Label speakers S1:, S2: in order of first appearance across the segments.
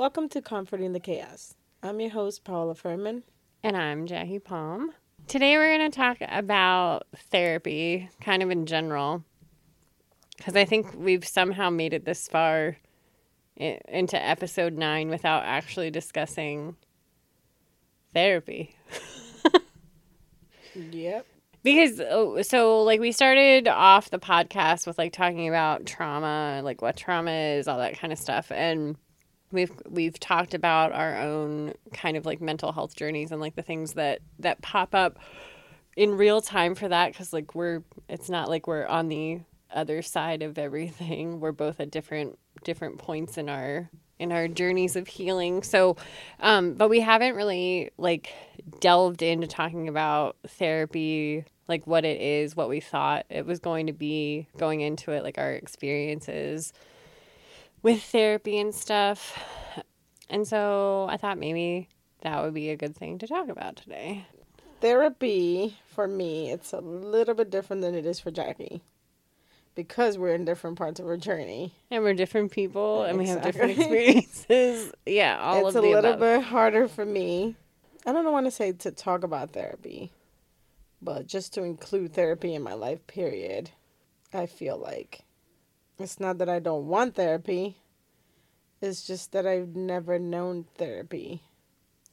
S1: Welcome to Comforting the Chaos. I'm your host, Paula Furman.
S2: And I'm Jackie Palm. Today we're going to talk about therapy, kind of in general, because I think we've somehow made it this far into episode nine without actually discussing therapy.
S1: Yep.
S2: Because oh, so like we started off the podcast with like talking about trauma, like what trauma is, all that kind of stuff, and we've we've talked about our own kind of like mental health journeys and like the things that that pop up in real time for that because like we're it's not like we're on the other side of everything. We're both at different different points in our in our journeys of healing. So, um, but we haven't really like delved into talking about therapy, like what it is, what we thought it was going to be going into it, like our experiences with therapy and stuff. And so I thought maybe that would be a good thing to talk about today.
S1: Therapy, for me, it's a little bit different than it is for Jackie because we're in different parts of our journey.
S2: And we're different people and we have different experiences. yeah, all
S1: it's
S2: of
S1: a
S2: the
S1: little
S2: above.
S1: bit harder for me. I don't want to say to talk about therapy, but just to include therapy in my life, period. I feel like it's not that I don't want therapy, it's just that I've never known therapy.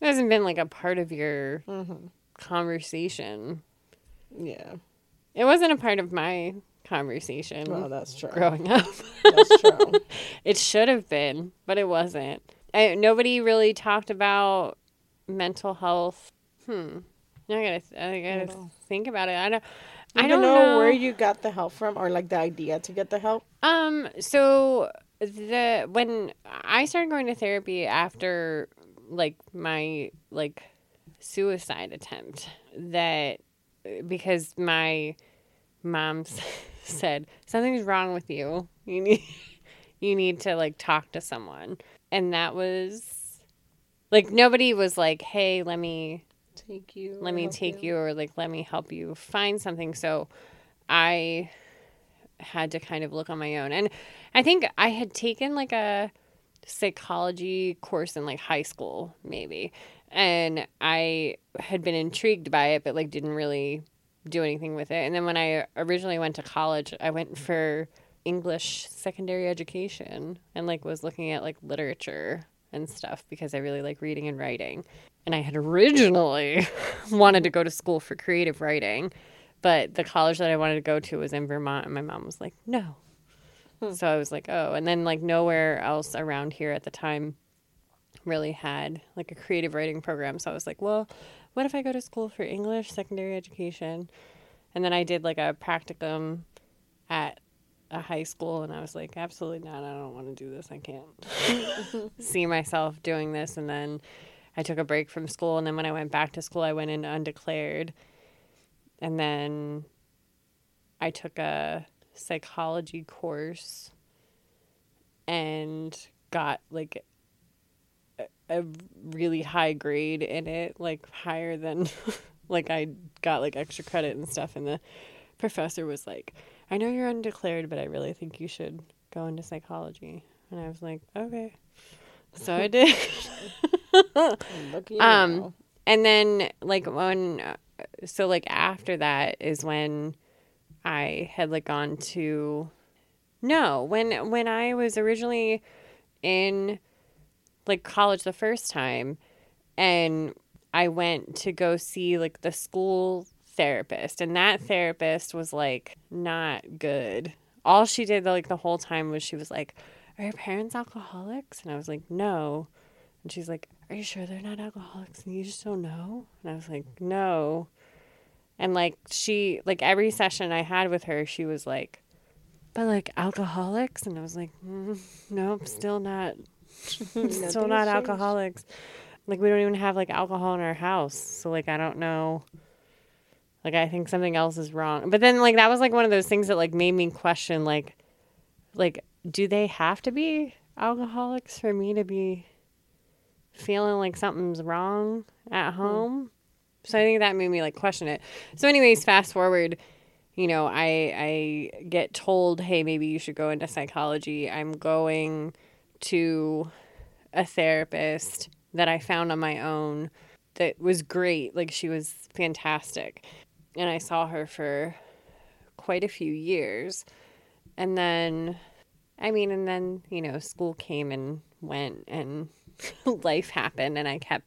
S2: It hasn't been like a part of your
S1: hmm
S2: conversation.
S1: Yeah,
S2: It wasn't a part of my conversation
S1: well, that's true.
S2: growing up.
S1: That's true.
S2: it should have been, but it wasn't. I, nobody really talked about mental health. Hmm. I gotta, I gotta think about it. I don't. I don't
S1: know,
S2: know
S1: where you got the help from, or like the idea to get the help.
S2: Um. So the when I started going to therapy after like my like suicide attempt, that because my mom said something's wrong with you. You need you need to like talk to someone, and that was like nobody was like, hey, let me
S1: Take you.
S2: let me take you or like let me help you find something. So i had to kind of look on my own. And i think i had taken like a psychology course in like high school maybe. And i had been intrigued by it but like didn't really do anything with it. And then when i originally went to college i went for english secondary education and like was looking at like literature and stuff because i really like reading and writing and I had originally wanted to go to school for creative writing, but the college that I wanted to go to was in Vermont, and my mom was like, "No." Hmm. So I was like, "Oh," and then like nowhere else around here at the time really had like a creative writing program. So I was like, "Well, what if I go to school for English secondary education?" And then I did like a practicum at a high school, and I was like, "Absolutely not! I don't want to do this. I can't see myself doing this." And then I took a break from school, and then when I went back to school, I went into undeclared, and then I took a psychology course and got like a, really high grade in it, like higher than like I got like extra credit and stuff, and the professor was like, "I know you're undeclared, but I really think you should go into psychology," and I was like, "Okay." So I did. Um, and then like when so like after that is when I had like gone to no, when when I was originally in like college the first time and I went to go see like the school therapist and that therapist was like not good. All she did like the whole time was she was like, "Are your parents alcoholics?" And I was like, "No." And she's like, Are you sure they're not alcoholics and you just don't know? And I was like, No. And like she like every session I had with her, she was like, But like alcoholics? And I was like, mm, Nope, still not still not alcoholics. Like we don't even have like alcohol in our house. So like I don't know. Like I think something else is wrong. But then like that was like one of those things that like made me question like like do they have to be alcoholics for me to be feeling like something's wrong at hmm. home? So I think that made me like question it. So anyways, fast forward, you know, I I get told, "Hey, maybe you should go into psychology." I'm going to a therapist that I found on my own that was great. Like she was fantastic. And I saw her for quite a few years. And then I mean, and then, you know, school came and went and life happened and I kept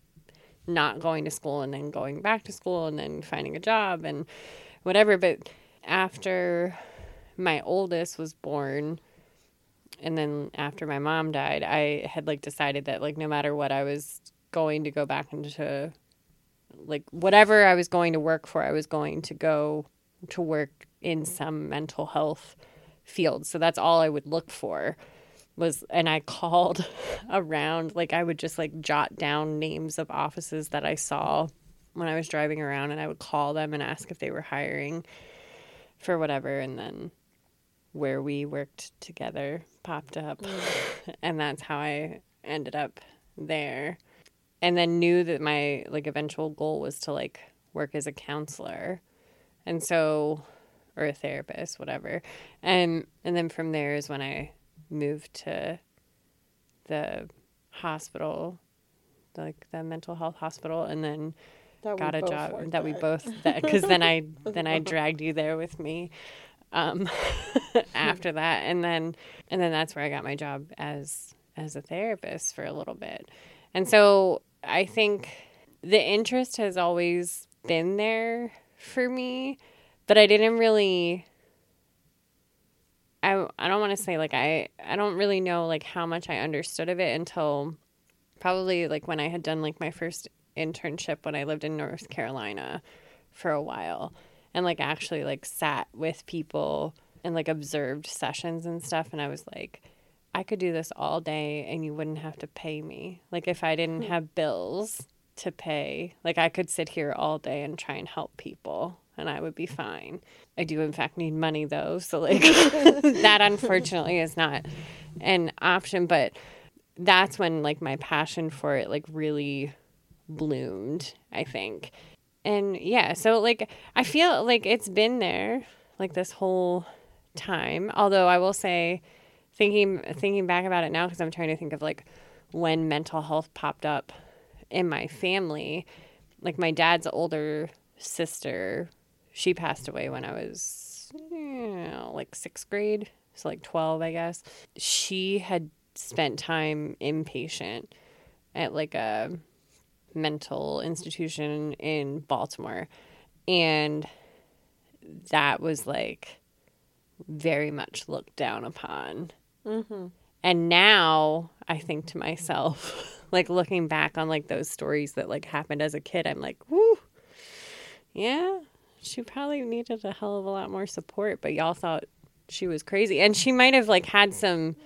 S2: not going to school and then going back to school and then finding a job and whatever. But after my oldest was born, and then after my mom died, I had like decided that like no matter what I was going to go back into like whatever I was going to work for, I was going to go to work in some mental health field. So that's all I would look for was and I called around like I would just like jot down names of offices that I saw when I was driving around and I would call them and ask if they were hiring for whatever and then where we worked together popped up mm. and that's how I ended up there and then knew that my like eventual goal was to like work as a counselor and so or a therapist whatever. And and then from there is when I moved to the hospital like the mental health hospital and then that got a job that we both because then I then I dragged you there with me um, after that. And then and then that's where I got my job as as a therapist for a little bit. And so I think the interest has always been there for me, but I didn't really I I don't want to say like I I don't really know like how much I understood of it until probably like when I had done like my first internship when I lived in North Carolina for a while and like actually like sat with people and like observed sessions and stuff and I was like I could do this all day and you wouldn't have to pay me. Like if I didn't hmm. have bills to pay, like I could sit here all day and try and help people and I would be fine. I do in fact need money though, so like that unfortunately is not an option, but that's when like my passion for it like really bloomed, I think. And yeah, so like I feel like it's been there like this whole time. Although I will say thinking thinking back about it now cuz I'm trying to think of like when mental health popped up in my family. Like my dad's older sister, she passed away when I was you know, like 6th grade, so like 12, I guess. She had spent time inpatient at like a mental institution in Baltimore. And that was like very much looked down upon. Mm-hmm. And now I think to myself, like looking back on like those stories that like happened as a kid, I'm like, whoo, yeah, she probably needed a hell of a lot more support, but y'all thought she was crazy. And she might have like had some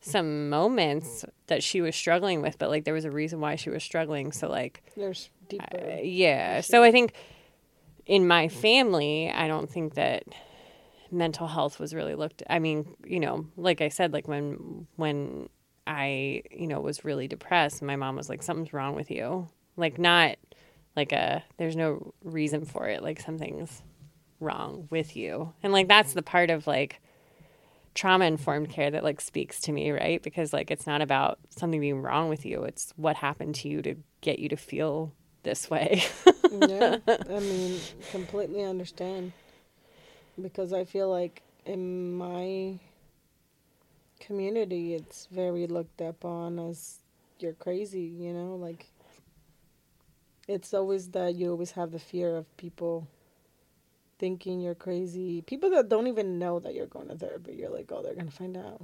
S2: some moments that she was struggling with, but like there was a reason why she was struggling. So like
S1: there's deeper.
S2: Yeah. So I think in my family, I don't think that mental health was really looked I mean, you know, like I said like when when I, you know, was really depressed, my mom was like something's wrong with you. Like not like a there's no reason for it, like something's wrong with you. And like that's the part of like trauma informed care that like speaks to me, right? Because like it's not about something being wrong with you, it's what happened to you to get you to feel this way.
S1: yeah, I mean, completely understand. Because I feel like in my community, it's very looked upon as you're crazy, you know? Like, it's always that you always have the fear of people thinking you're crazy. People that don't even know that you're going to therapy, you're like, oh, they're gonna find out.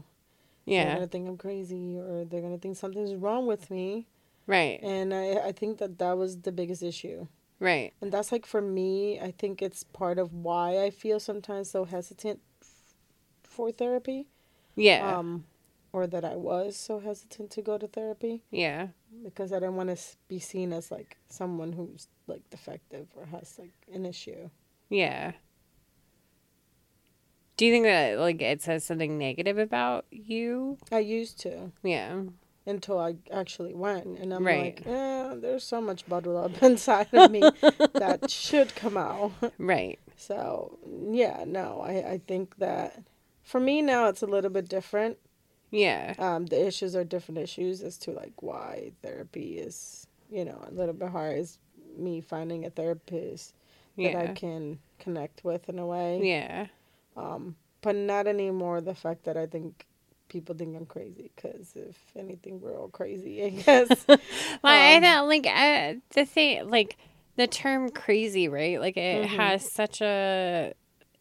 S1: Yeah, they're gonna think I'm crazy, or they're gonna think something's wrong with me.
S2: Right.
S1: And I I think that that was the biggest issue.
S2: Right.
S1: And that's like for me, I think it's part of why I feel sometimes so hesitant f- for therapy.
S2: Yeah.
S1: Um, or that I was so hesitant to go to therapy.
S2: Yeah.
S1: Because I didn't want to be seen as like someone who's like defective or has like an issue.
S2: Yeah. Do you think that like it says something negative about you?
S1: I used to.
S2: Yeah.
S1: Until I actually went, and I'm right. like, eh, there's so much bottled up inside of me that should come out.
S2: Right.
S1: So yeah, no, I I think that for me now it's a little bit different.
S2: Yeah.
S1: Um, the issues are different issues as to like why therapy is, you know, a little bit hard. Is me finding a therapist that I can connect with in a way.
S2: Yeah.
S1: Um, but not anymore the fact that I think people think I'm crazy. Because if anything, we're all crazy. I guess.
S2: Well, I
S1: Um,
S2: don't like the thing, like the term crazy, right? Like it
S1: Mhm.
S2: has such a.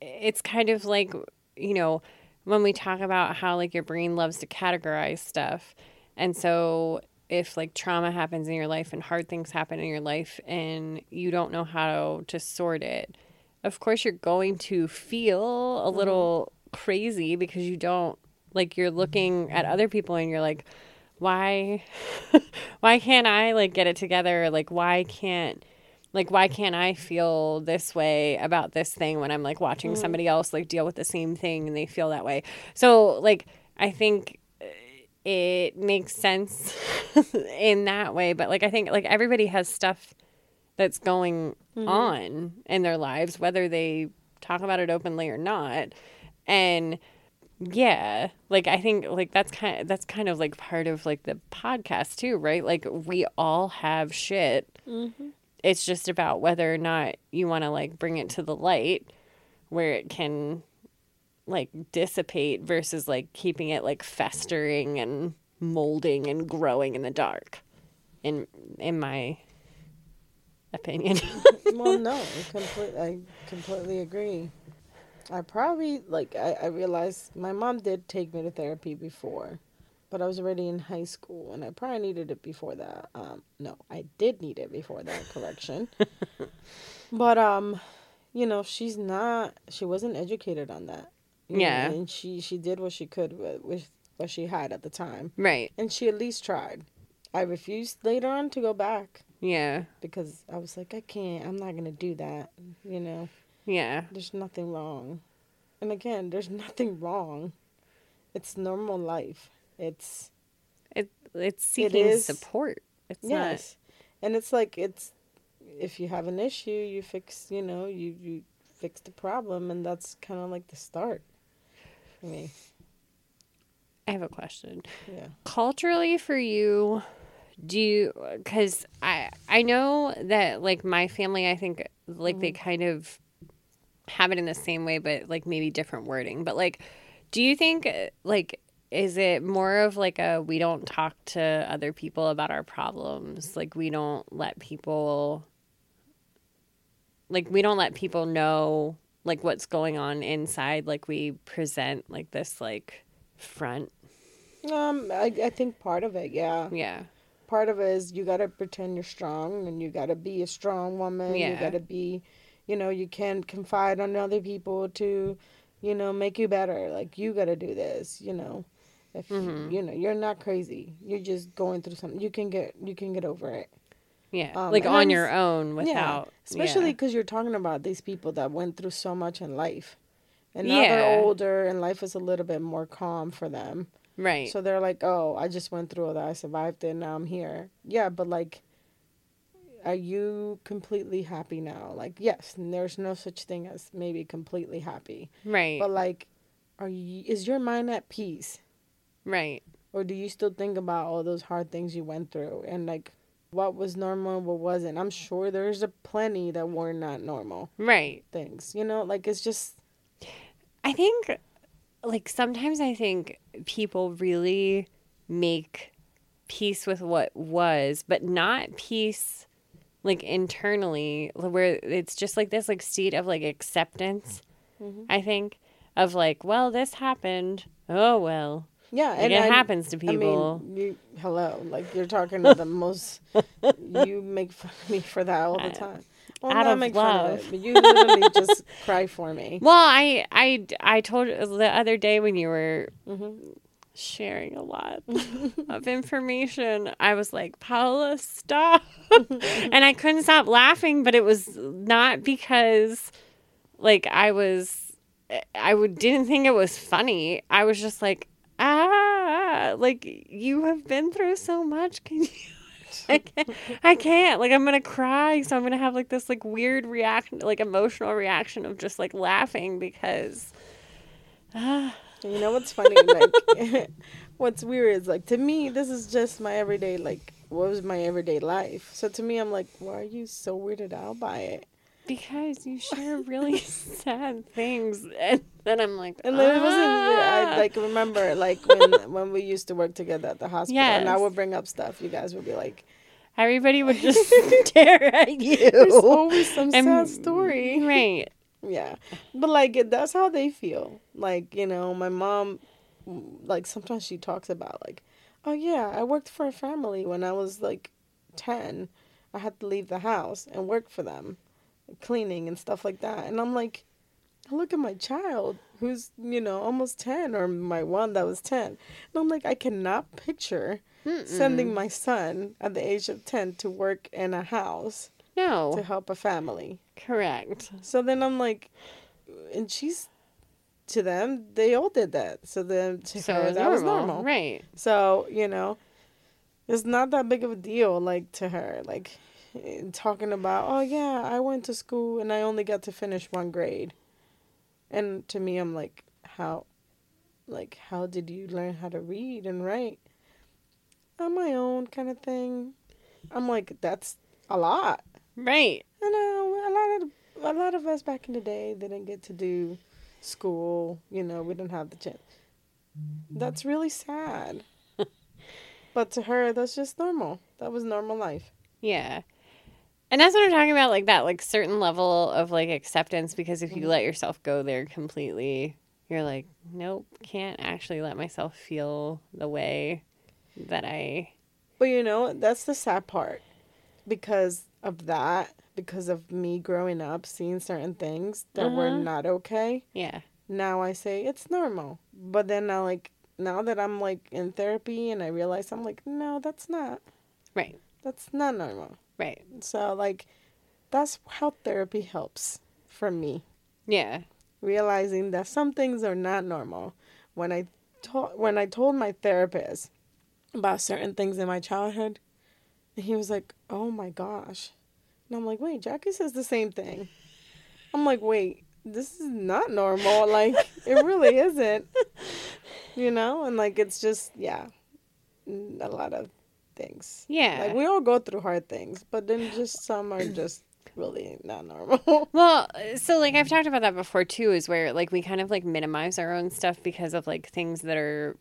S2: It's kind of like you know when we talk about how like your brain loves to categorize stuff, and so if like trauma happens in your life and hard things happen in your life and you don't know how to sort it, of course you're going to feel a mm-hmm. little crazy because you don't like you're looking at other people and you're like why why can't i like get it together? Like why can't like why can't i feel this way about this thing when i'm like watching somebody else like deal with the same thing and they feel that way? So like i think uh, it makes sense in that way but like i think like everybody has stuff that's going on in their lives whether they talk about it openly or not. And yeah like i think like that's kind of that's kind of like part of like the podcast too right? Like we all have shit
S1: Mm-hmm.
S2: It's just about whether or not you want to like bring it to the light where it can like dissipate versus like keeping it like festering and molding and growing in the dark in in my opinion
S1: well, no, complete, I completely agree. I probably like I, I realized my mom did take me to therapy before, but I was already in high school and I probably needed it before that. Um, no, I did need it before that. Correction. but um, you know, she's not. She wasn't educated on that. you know,
S2: Yeah.
S1: and she she did what she could with, with what she had at the time,
S2: right
S1: and she at least tried. I refused later on to go back
S2: yeah
S1: because I was like, I can't. I'm not gonna do that. You know,
S2: yeah
S1: there's nothing wrong. And again, there's nothing wrong. It's normal life. It's
S2: it it's seeking support it's
S1: yes, and it's like it's if you have an issue, you fix. You know, you you fix the problem, and that's kind of like the start. For me,
S2: i have a question
S1: yeah.
S2: culturally for you do you because i i know that like my family i think like they mm-hmm. kind of have it in the same way but like maybe different wording but like do you think like is it more of like a we don't talk to other people about our problems like we don't let people like we don't let people know like what's going on inside like we present like this like front
S1: Um, I I think part of it, yeah.
S2: yeah
S1: part of it is you got to pretend you're strong and you got to be a strong woman. You got to be, you know, you can't confide on other people to, you know, make you better. Like you got to do this, you know. If
S2: Mhm.
S1: you know, you're not crazy. You're just going through something. You can get you can get over it.
S2: Yeah,
S1: Um,
S2: like on
S1: I'm
S2: your own without,
S1: yeah, especially
S2: yeah.
S1: because you're talking about these people that went through so much in life. And now
S2: Yeah.
S1: they're older and life is a little bit more calm for them.
S2: right.
S1: So they're like, "Oh, I just went through all that. I survived it. Now I'm here." Yeah, but like, are you completely happy now? Like, yes, and there's no such thing as maybe completely happy,
S2: right,
S1: but like, are you? Is your mind at peace,
S2: right,
S1: or do you still think about all those hard things you went through and like, what was normal, what wasn't? I'm sure there's a plenty that were not normal
S2: right.
S1: things. You know, like it's just
S2: I think, like sometimes I think people really make peace with what was, but not peace like internally, where it's just like this like state of like acceptance.
S1: Mhm.
S2: I think of like, well, this happened. Oh well,
S1: yeah,
S2: like,
S1: and
S2: it
S1: I-
S2: happens to people.
S1: I mean, you hello, like you're talking to the most. you make fun of me for that all the time. Well,
S2: Out of
S1: make fun of
S2: love.
S1: it, but you literally just cry for me.
S2: well, I I I told you the other day when you were
S1: hmm
S2: sharing a lot of information. I was like, Paula, stop. and I couldn't stop laughing, but it was not because like I was I would didn't think it was funny. I was just like, like you have been through so much. Can you I can't, I can't. Like I'm gonna cry, so I'm gonna have like this like weird reaction, like emotional reaction of just like laughing because,
S1: You know what's funny? Like what's weird is like to me this is just my everyday like what was my everyday life. So to me I'm like, why are you so weirded out by it?
S2: Because you share really sad things, and then I'm like,
S1: And then it wasn't. I
S2: "Ah."
S1: like remember like when when we used to work together at the hospital, and I would bring up stuff. You guys would be like,
S2: everybody would just stare at you.
S1: "There's always some
S2: And-
S1: sad story."
S2: right?
S1: Yeah, but like it- that's how they feel. Like you know, my mom, like sometimes she talks about like, oh yeah, I worked for a family when I was like ten. I had to leave the house and work for them, cleaning and stuff like that. And I'm like, look at my child who's you know almost ten, or my one that was ten. And I'm like, I cannot picture sending my son at the age of ten to work in a house
S2: No.
S1: to help a family.
S2: correct.
S1: So then I'm like, and she's to them, they all did that. So then to
S2: So
S1: her,
S2: it's
S1: that was normal.
S2: right?
S1: So you know, it's not that big of a deal. Like to her, like talking about, oh yeah, I went to school and I only got to finish one grade. And to me, I'm like, how, like, how did you learn how to read and write? On my own, kind of thing. I'm like, that's a lot.
S2: Right.
S1: I know a lot of a lot of us back in the day didn't get to do school. You know, we didn't have the chance. That's really sad. but to her, that's just normal. That was normal life.
S2: Yeah. And that's what I'm talking about, like that, like certain level of like acceptance. Because if
S1: Mm-hmm.
S2: you let yourself go there completely, you're like, nope, can't actually let myself feel the way that I.
S1: But you know, that's the sad part. Because of that, because of me growing up seeing certain things that were
S2: Uh-huh.
S1: not okay,
S2: Yeah.
S1: now I say it's normal. But then now like now that I'm like in therapy and I realize I'm like, no, that's not.
S2: Right.
S1: That's not normal.
S2: Right.
S1: So like that's how therapy helps for me.
S2: Yeah.
S1: Realizing that some things are not normal. When I told when I told my therapist about certain things in my childhood, he was like, "Oh my gosh." And I'm like, "Wait, Jackie says the same thing." I'm like, "Wait, this is not normal. Like it really isn't." You know? And like it's just yeah. A lot of things.
S2: Yeah.
S1: Like we all go through hard things, but then just some are just really not normal.
S2: Well, so like I've talked about that before too, is where like we kind of like minimize our own stuff because of like things that are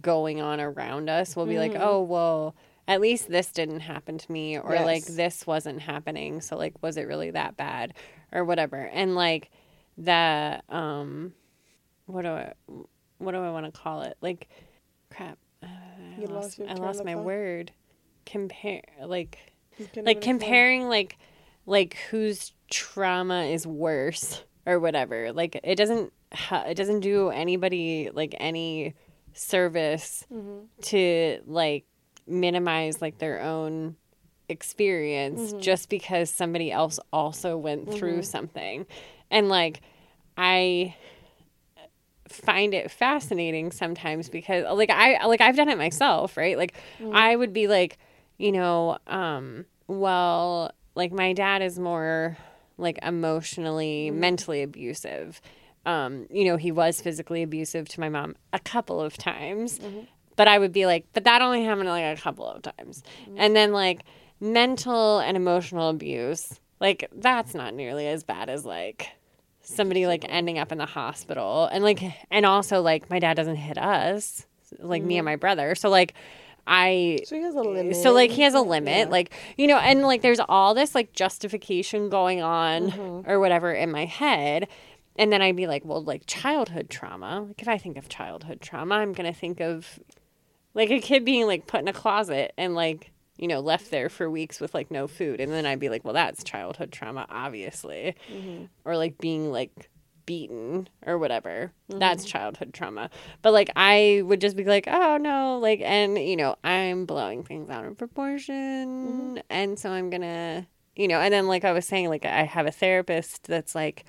S2: going on around us. We'll be like, oh, well, at least this didn't happen to me, or like this wasn't happening. So like, was it really that bad, or whatever? And like that, um, what do I, what do I want to call it? Like, crap, I
S1: You
S2: lost,
S1: lost
S2: I lost my
S1: thought?
S2: word. Compare like like comparing like like whose trauma is worse or whatever like it doesn't it doesn't do anybody like any service
S1: Mm-hmm.
S2: to like minimize like their own experience
S1: Mm-hmm.
S2: just because somebody else also went through something and like i find it fascinating sometimes because like I like I've done it myself, right? Like I would be like, you know, um well, like my dad is more like emotionally, mentally abusive. Um, you know, he was physically abusive to my mom a couple of times. But I would be like, but that only happened like a couple of times. And then like mental and emotional abuse, like that's not nearly as bad as like somebody like ending up in the hospital and like and also like my dad doesn't hit us like me and my brother so like i
S1: So he has a limit.
S2: so like he has a limit
S1: Yeah.
S2: like you know and like there's all this like justification going on
S1: Mm-hmm.
S2: or whatever in my head and then i'd be like well like childhood trauma like if i think of childhood trauma i'm gonna think of like a kid being like put in a closet and like you know left there for weeks with like no food. And then i'd be like well that's childhood trauma obviously. Mm-hmm. Or like being like beaten or whatever. Mm-hmm. That's childhood trauma. But like i would just be like oh no like and you know i'm blowing things out of proportion. Mm-hmm. And so i'm gonna you know and then like i was saying like i have a therapist that's like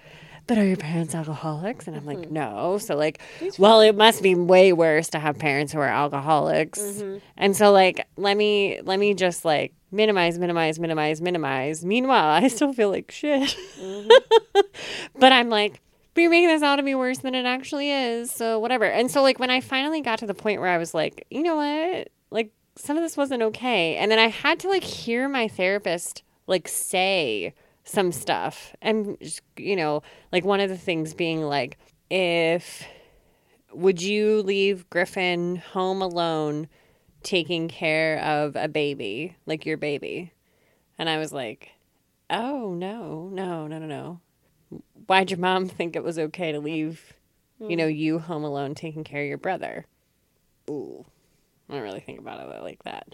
S2: but are your parents alcoholics? And I'm like, mm-hmm. no. So like, well, it must be way worse to have parents who are alcoholics. Mm-hmm. And so like, let me let me just like minimize, minimize, minimize, minimize. Meanwhile, I still feel like shit. Mm-hmm. but I'm like, but you're making this out to be worse than it actually is. So whatever. And so like when I finally got to the point where I was like, you know what? Like some of this wasn't okay. And then I had to like hear my therapist like say some stuff. And you know, like one of the things being like if would you leave Griffin home alone taking care of a baby, like your baby? And I was like, "Oh, no. No, no, no, no." why'd your mom think it was okay to leave, you know, you home alone taking care of your brother? Ooh, I don't really think about it like that.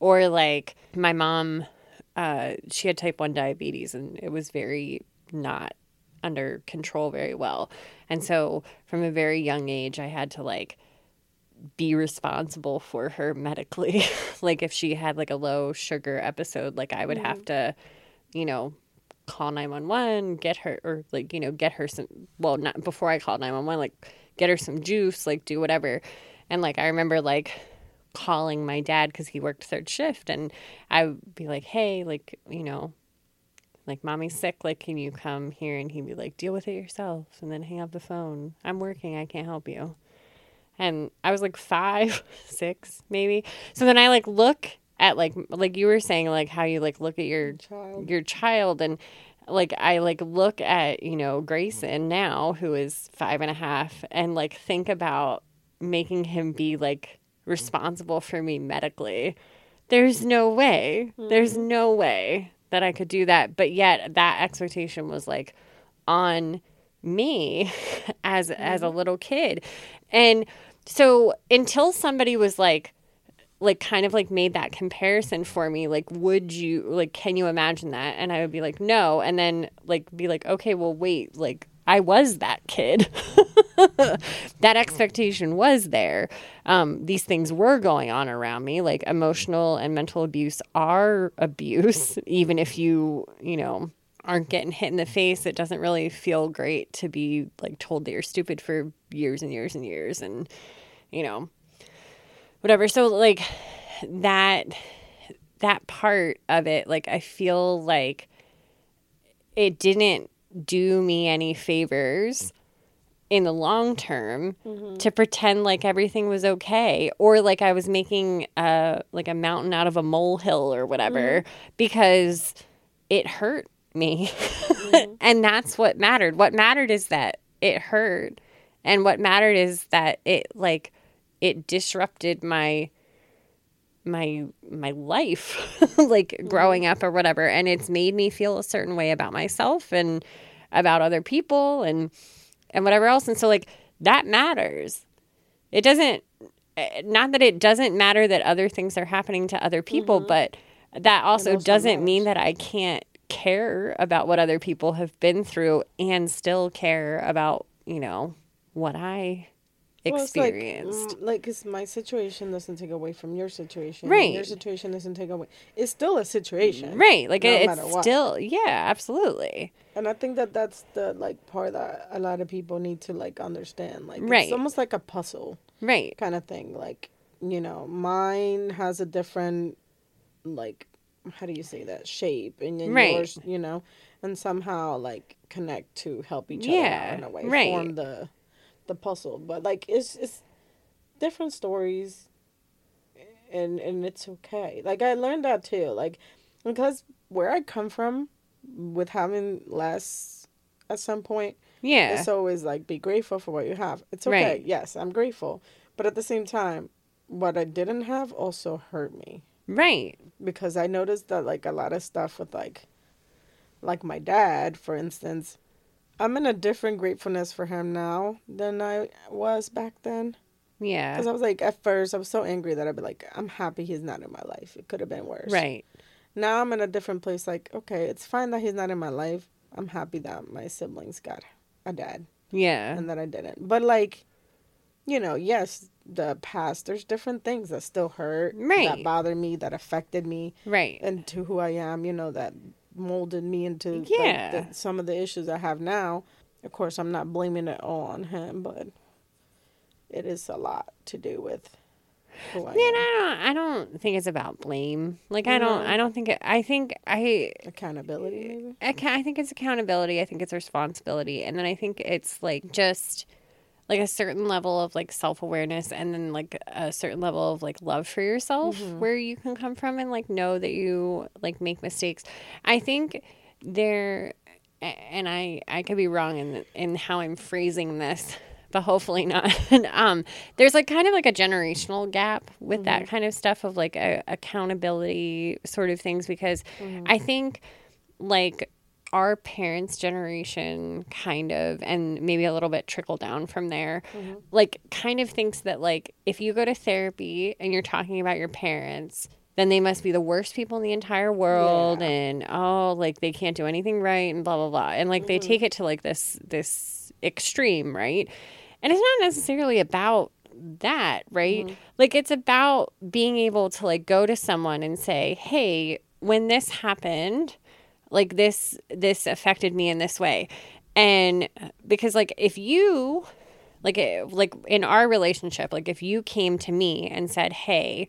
S2: Or like my mom, uh, she had type 1 diabetes and it was very not under control very well. And so from a very young age, I had to like be responsible for her medically. like if she had like a low sugar episode, like I would have to, you know, call 911 get her or like you know get her some well not before i called 911 like get her some juice like do whatever and like i remember like calling my dad because he worked third shift and i would be like hey like you know like mommy's sick like can you come here? And he'd be like deal with it yourself and then hang up the phone. I'm working. I can't help you. And i was like five six maybe. So then i like look at like like you were saying like how you like look at your
S1: Child.
S2: your child. And like I like look at you know Grayson now who is five and a half and like think about making him be like responsible for me medically. There's no way. Hmm. There's no way that I could do that. But yet that expectation was like on me as hmm. as a little kid. And so until somebody was like like kind of like made that comparison for me like would you like can you imagine that and i would be like no and then like be like okay well wait like i was that kid. That expectation was there. Um, these things were going on around me like emotional and mental abuse are abuse even if you you know aren't getting hit in the face it doesn't really feel great to be like told that you're stupid for years and years and years and you know whatever. So like that that part of it like i feel like it didn't do me any favors in the long term mm-hmm. to pretend like everything was okay or like i was making a like a mountain out of a molehill or whatever mm-hmm. because it hurt me. Mm-hmm. And that's what mattered. What mattered is that it hurt. And what mattered is that it like it disrupted my my my life like growing up or whatever. And it's made me feel a certain way about myself and about other people and and whatever else. And so like that matters. It doesn't eh, not that it doesn't matter that other things are happening to other people but that also
S1: also
S2: doesn't mean that I can't care about what other people have been through and still care about you know what I
S1: Well, like,
S2: experienced
S1: mm, like, cause my situation doesn't take away from your situation.
S2: Right.
S1: Your situation doesn't take away. It's still a situation.
S2: Right. Like
S1: no
S2: it, it's
S1: what.
S2: still, yeah, absolutely.
S1: And I think that that's the like part that a lot of people need to like understand. Like,
S2: Right.
S1: it's almost like a puzzle
S2: Right.
S1: kind of thing. Like, you know, mine has a different, like, how do you say that shape, and then
S2: Right.
S1: yours, you know, and somehow like connect to help each other
S2: Yeah,
S1: in a way,
S2: right.
S1: form the, the puzzle. But like, it's it's different stories, and and it's okay. Like I learned that too. Like, because where I come from, with having less at some point,
S2: Yeah.
S1: it's always like be grateful for what you have. It's okay.
S2: Right.
S1: Yes, I'm grateful. But at the same time, what I didn't have also hurt me
S2: right.
S1: because I noticed that like a lot of stuff with like like my dad, for instance, I'm in a different gratefulness for him now than I was back then.
S2: Yeah.
S1: Because I was like, at first, I was so angry that I'd be like, I'm happy he's not in my life. It could have been worse.
S2: Right.
S1: Now I'm in a different place. Like, okay, it's fine that he's not in my life. I'm happy that my siblings got a dad
S2: Yeah.
S1: and that I didn't. But like, you know, yes, the past. There's different things that still hurt,
S2: Right.
S1: that bother me, that affected me,
S2: Right.
S1: And to who I am. You know, that molded me into
S2: Yeah.
S1: the, some of the issues I have now. Of course, I'm not blaming it all on him, but it is a lot to do with who I
S2: Man. I don't. I don't think it's about blame. Like I don't. I don't think. It, I think I.
S1: Accountability, maybe.
S2: I, I think it's accountability. I think it's responsibility, and then I think it's like just like a certain level of like self awareness, and then like a certain level of like love for yourself, mm-hmm. where you can come from and like know that you like make mistakes. I think there, and I I could be wrong in in how I'm phrasing this. But hopefully not. um, there's like kind of like a generational gap with that mm-hmm. kind of stuff of like a, accountability sort of things because mm-hmm. I think like our parents' generation kind of and maybe a little bit trickle down from there mm-hmm. like kind of thinks that like if you go to therapy and you're talking about your parents then they must be the worst people in the entire world
S1: Yeah.
S2: and oh like they can't do anything right and blah blah blah. And like they mm-hmm. take it to like this this extreme right? And it's not necessarily about that right? Mm-hmm. Like it's about being able to like go to someone and say hey when this happened like this this affected me in this way. And because like if you like eh, like in our relationship like if you came to me and said hey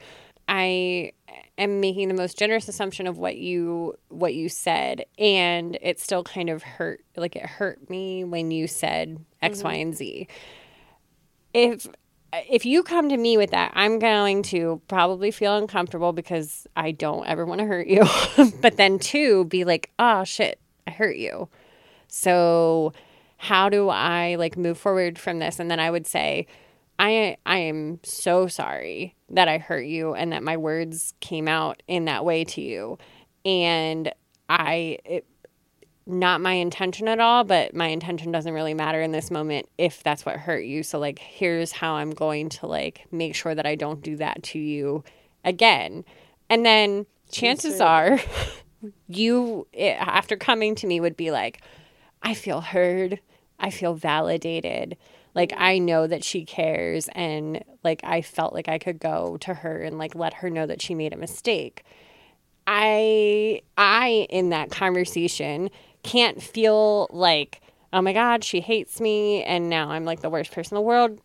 S2: i am making the most generous assumption of what you what you said and it still kind of hurt like it hurt me when you said X, Y, and z. If if you come to me with that, I'm going to probably feel uncomfortable because I don't ever want to hurt you. but then two, be like, oh shit, I hurt you. So how do I like move forward from this? And then I would say, I I am so sorry that I hurt you and that my words came out in that way to you. And I it, not my intention at all, but my intention doesn't really matter in this moment if that's what hurt you. So like here's how I'm going to like make sure that I don't do that to you again. And then chances are you it, after coming to me would be like I feel heard. I feel validated. Like I know that she cares and like I felt like I could go to her and like let her know that she made a mistake. I I in that conversation can't feel like oh my god she hates me and now I'm like the worst person in the world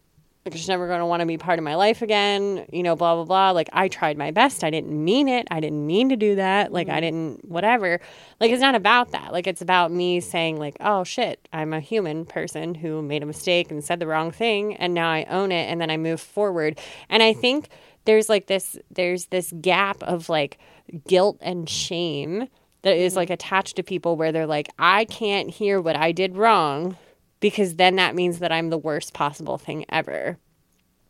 S2: like she's never going to want to be part of my life again you know blah blah blah. Like I tried my best. I didn't mean it. I didn't mean to do that. Like I mm-hmm. didn't whatever. Like it's not about that. Like it's about me saying like oh shit I'm a human person who made a mistake and said the wrong thing and now I own it and then I move forward. And I think there's like this there's this gap of like guilt and shame that is like attached to people where they're like I can't hear what I did wrong because then that means that I'm the worst possible thing ever.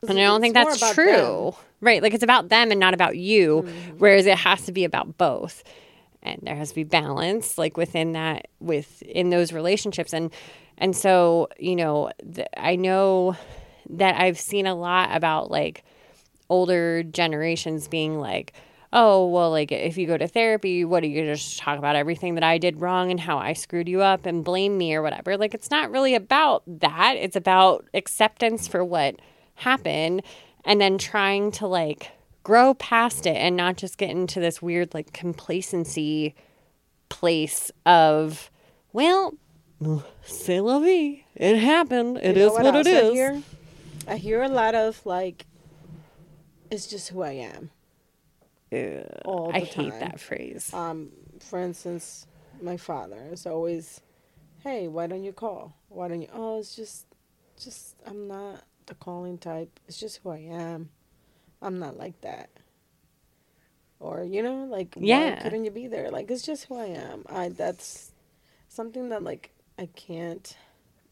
S2: And I don't think
S1: It's
S2: that's true.
S1: them.
S2: Right. Like it's about them and not about you, whereas it has to be about both. And there has to be balance like within that with in those relationships and and so, you know, th- I know that I've seen a lot about like older generations being like, oh, well, like if you go to therapy, what do you just talk about everything that I did wrong and how I screwed you up and blame me or whatever? Like, it's not really about that. It's about acceptance for what happened and then trying to like grow past it and not just get into this weird like complacency place of, well, c'est la vie. It happened. It
S1: You
S2: is
S1: know
S2: what, it
S1: else I
S2: is.
S1: hear? I hear a lot of like, it's just who I am. All
S2: I hate
S1: time.
S2: that phrase.
S1: Um, for instance, my father is always, "Hey, why don't you call? Why don't you?" Oh, it's just, just I'm not the calling type. It's just who I am. I'm not like that. Or you know, like
S2: Yeah.
S1: why couldn't you be there? Like it's just who I am. I that's something that like I can't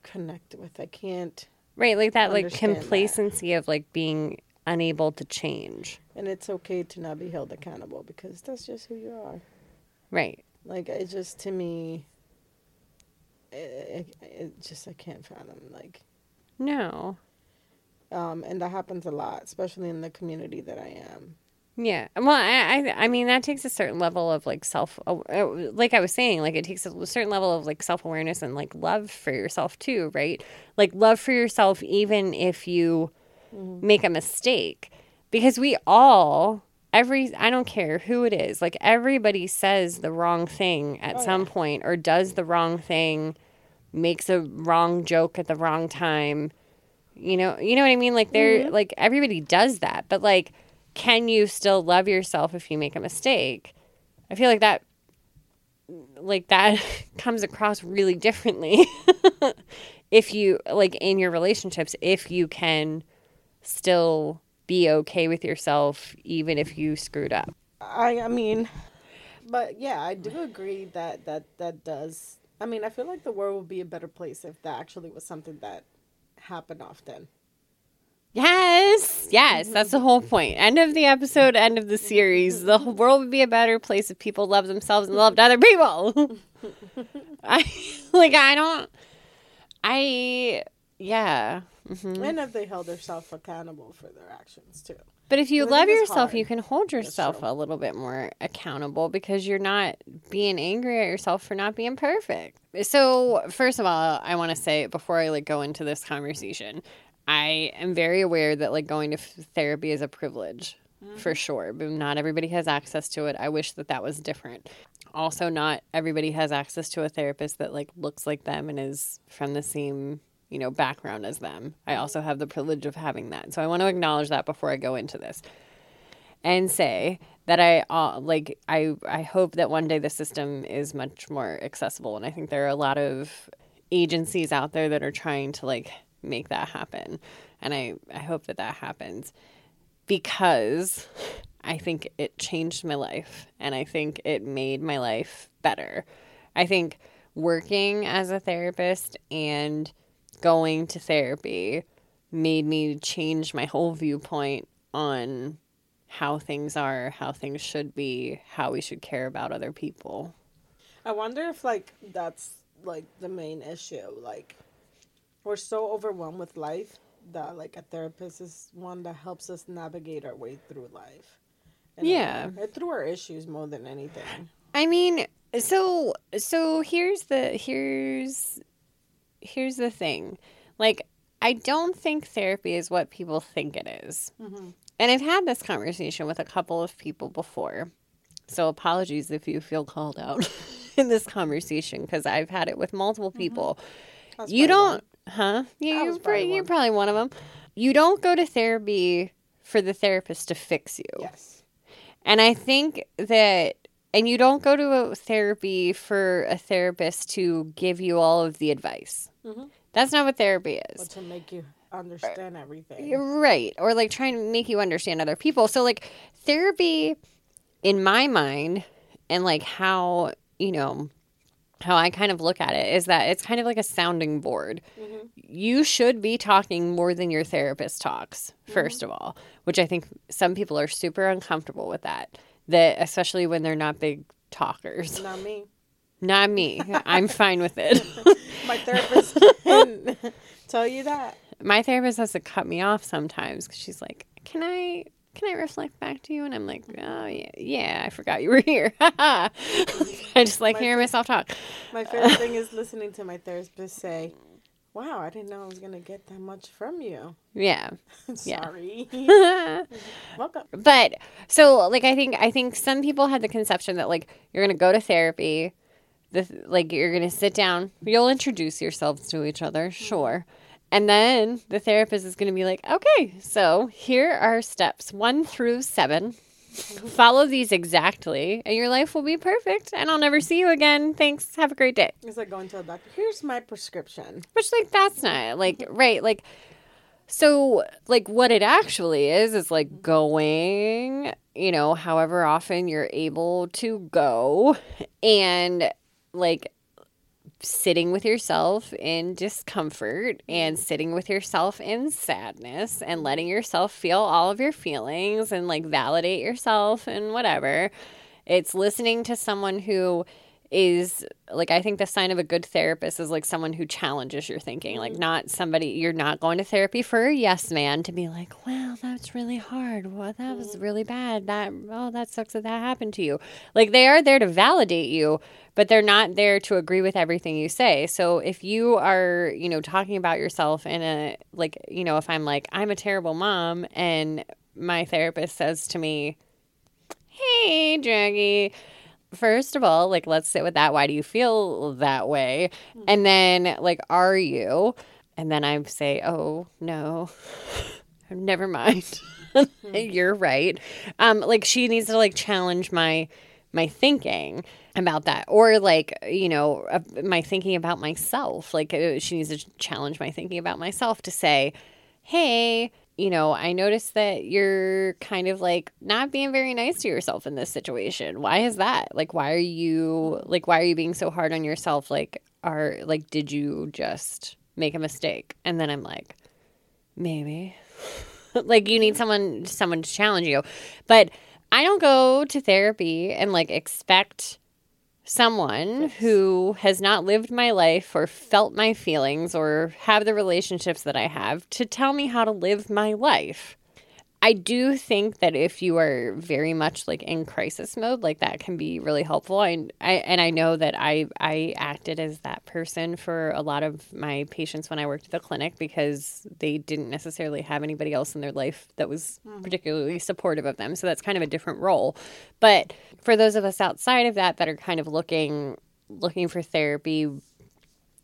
S1: connect with. I can't,
S2: Right, like that like
S1: understand that.
S2: complacency of like being unable to change.
S1: and it's okay to not be held accountable because that's just who you are.
S2: Right.
S1: Like it just to me, it, it, it just I can't fathom like,
S2: No.
S1: um, and that happens a lot, especially in the community that I am.
S2: Yeah. Well, I, I I mean that takes a certain level of like self uh, like I was saying, like it takes a certain level of like self-awareness and like love for yourself too, right? Like love for yourself even if you make a mistake because we all every I don't care who it is, like everybody says the wrong thing at
S1: Oh,
S2: some
S1: yeah.
S2: point or does the wrong thing, makes a wrong joke at the wrong time. You know, you know what I mean? Like they're mm-hmm. like everybody does that, but like can you still love yourself if you make a mistake? I feel like that like that comes across really differently if you like in your relationships if you can still be okay with yourself even if you screwed up.
S1: I I mean, but yeah, I do agree that that that does. I mean, I feel like the world would be a better place if that actually was something that happened often.
S2: Yes, yes, that's the mm-hmm. whole point. End of the episode, end of the series. The whole world would be a better place if people loved themselves and loved other people. I like I don't I yeah. Mhm.
S1: And if they held themselves accountable for their actions too.
S2: But if you love yourself,
S1: hard.
S2: you can hold yourself a little bit more accountable because you're not being angry at yourself for not being perfect. So, first of all, I want to say before I like go into this conversation, I am very aware that like going to f- therapy is a privilege for sure, but not everybody has access to it. I wish that that was different. Also, not everybody has access to a therapist that like looks like them and is from the same you know background as them. I also have the privilege of having that, so I want to acknowledge that before I go into this and say that I uh, like I I hope that one day the system is much more accessible and I think there are a lot of agencies out there that are trying to like make that happen and I I hope that that happens because I think it changed my life and I think it made my life better. I think working as a therapist and going to therapy made me change my whole viewpoint on how things are, how things should be, how we should care about other people.
S1: I wonder if like that's like the main issue. Like we're so overwhelmed with life that like a therapist is one that helps us navigate our way through life. in a
S2: Yeah.
S1: through our issues more than anything.
S2: I mean, so so here's the here's here's the thing. Like I don't think therapy is what people think it is. Mm-hmm. And I've had this conversation with a couple of people before. So apologies if you feel called out in this conversation because I've had it with multiple mm-hmm. people.
S1: I was
S2: You don't,
S1: one.
S2: huh? Yeah, you're,
S1: probably
S2: you're
S1: one.
S2: probably one of them. You don't go to therapy for the therapist to fix you.
S1: Yes.
S2: And I think that, and you don't go to a therapy for a therapist to give you all of the advice.
S1: Mhm.
S2: That's not what therapy
S1: But
S2: is.
S1: to make you understand everything.
S2: Right. Or like trying to make you understand other people. So, like, therapy, in my mind, and like how, you know, how I kind of look at it is that it's kind of like a sounding board. You should be talking more than your therapist talks, 1st of all, which I think some people are super uncomfortable with that. That especially when they're not big talkers.
S1: Not me.
S2: Not me. I'm fine with it.
S1: My therapist can tell you that.
S2: My therapist has to cut me off sometimes because she's like, "Can I can I reflect back to you?" And I'm like, "Oh yeah, yeah, I forgot you were here." I just like
S1: My
S2: hearing
S1: ther-
S2: myself talk.
S1: My favorite thing is listening to my therapist say, "Wow, I didn't know I was gonna get that much from you."
S2: Yeah.
S1: Sorry. Welcome.
S2: but so like I think I think some people had the conception that like you're gonna go to therapy, the like you're gonna sit down, you'll introduce yourselves to each other, sure. And then the therapist is going to be like, okay, so here are steps one through seven. Follow these exactly, and your life will be perfect. And I'll never see you again. Thanks. Have a great day.
S1: It's like going to a doctor. Here's my prescription.
S2: Which, like, that's not like right. Like, so, like, what it actually is is like going, you know, however often you're able to go, and like sitting with yourself in discomfort and sitting with yourself in sadness and letting yourself feel all of your feelings and like validate yourself and whatever. It's listening to someone who is like I think the sign of a good therapist is like someone who challenges your thinking, like mm-hmm. not somebody you're not going to therapy for a yes man to be like, "Well, that's really hard. Well, that was mm-hmm. really bad. That oh, that sucks that that happened to you." Like they are there to validate you, but they're not there to agree with everything you say. So if you are, you know, talking about yourself in a like, you know, if I'm like, "I'm a terrible mom," and my therapist says to me, "Hey, Jackie," first of all, like, let's sit with that. Why do you feel that way? And then, like, are you? And then I say, oh, no, never mind. You're right. Um, like she needs to like challenge my my thinking about that or like you know uh, my thinking about myself like uh, she needs to challenge my thinking about myself to say hey you know i noticed that you're kind of like not being very nice to yourself in this situation. Why is that? Like why are you like why are you being so hard on yourself? Like are like did you just make a mistake? And then i'm like maybe. Like you need someone someone to challenge you. But i don't go to therapy and like expect someone who has not lived my life or felt my feelings or have the relationships that I have to tell me how to live my life. I do think that if you are very much like in crisis mode, like that can be really helpful. I, I and I know that I I acted as that person for a lot of my patients when I worked at the clinic because they didn't necessarily have anybody else in their life that was hmm. particularly supportive of them. So that's kind of a different role. But for those of us outside of that that are kind of looking looking for therapy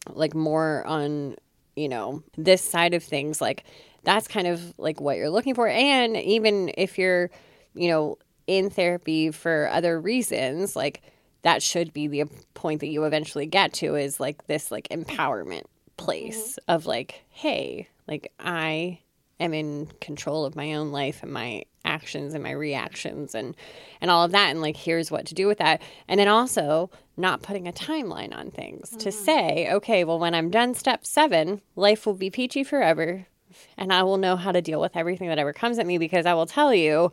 S2: like more on you know this side of things like that's kind of like what you're looking for. And even if you're you know in therapy for other reasons like that should be the point that you eventually get to is like this like empowerment place mm-hmm. of like hey like i am in control of my own life and my actions and my reactions and and all of that. And like here's what to do with that. And then also not putting a timeline on things to mm-hmm. say okay well when i'm done step 7 life will be peachy forever and i will know how to deal with everything that ever comes at me because i will tell you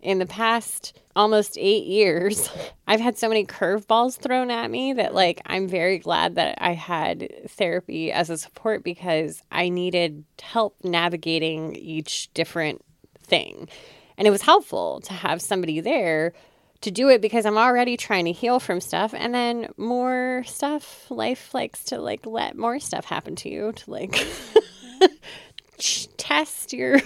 S2: in the past almost 8 years i've had so many curveballs thrown at me that like i'm very glad that i had therapy as a support because i needed help navigating each different thing. And it was helpful to have somebody there to do it because I'm already trying to heal from stuff. And then more stuff life likes to like let more stuff happen to you to like test your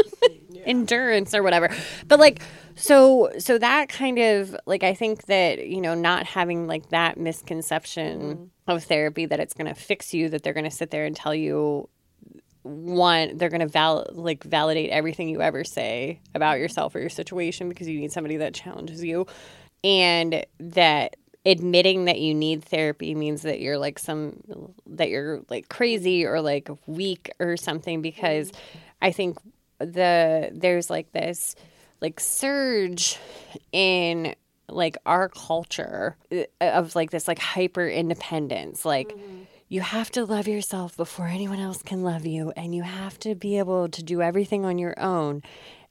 S2: endurance or whatever. But like so so that kind of like I think that you know not having like that misconception mm-hmm. of therapy that it's going to fix you that they're going to sit there and tell you one they're going to val- like validate everything you ever say about yourself or your situation because you need somebody that challenges you and that admitting that you need therapy means that you're like some that you're like crazy or like weak or something because i think the there's like this like surge in like our culture uh, of like this like hyper independence. Like you have to love yourself before anyone else can love you and you have to be able to do everything on your own.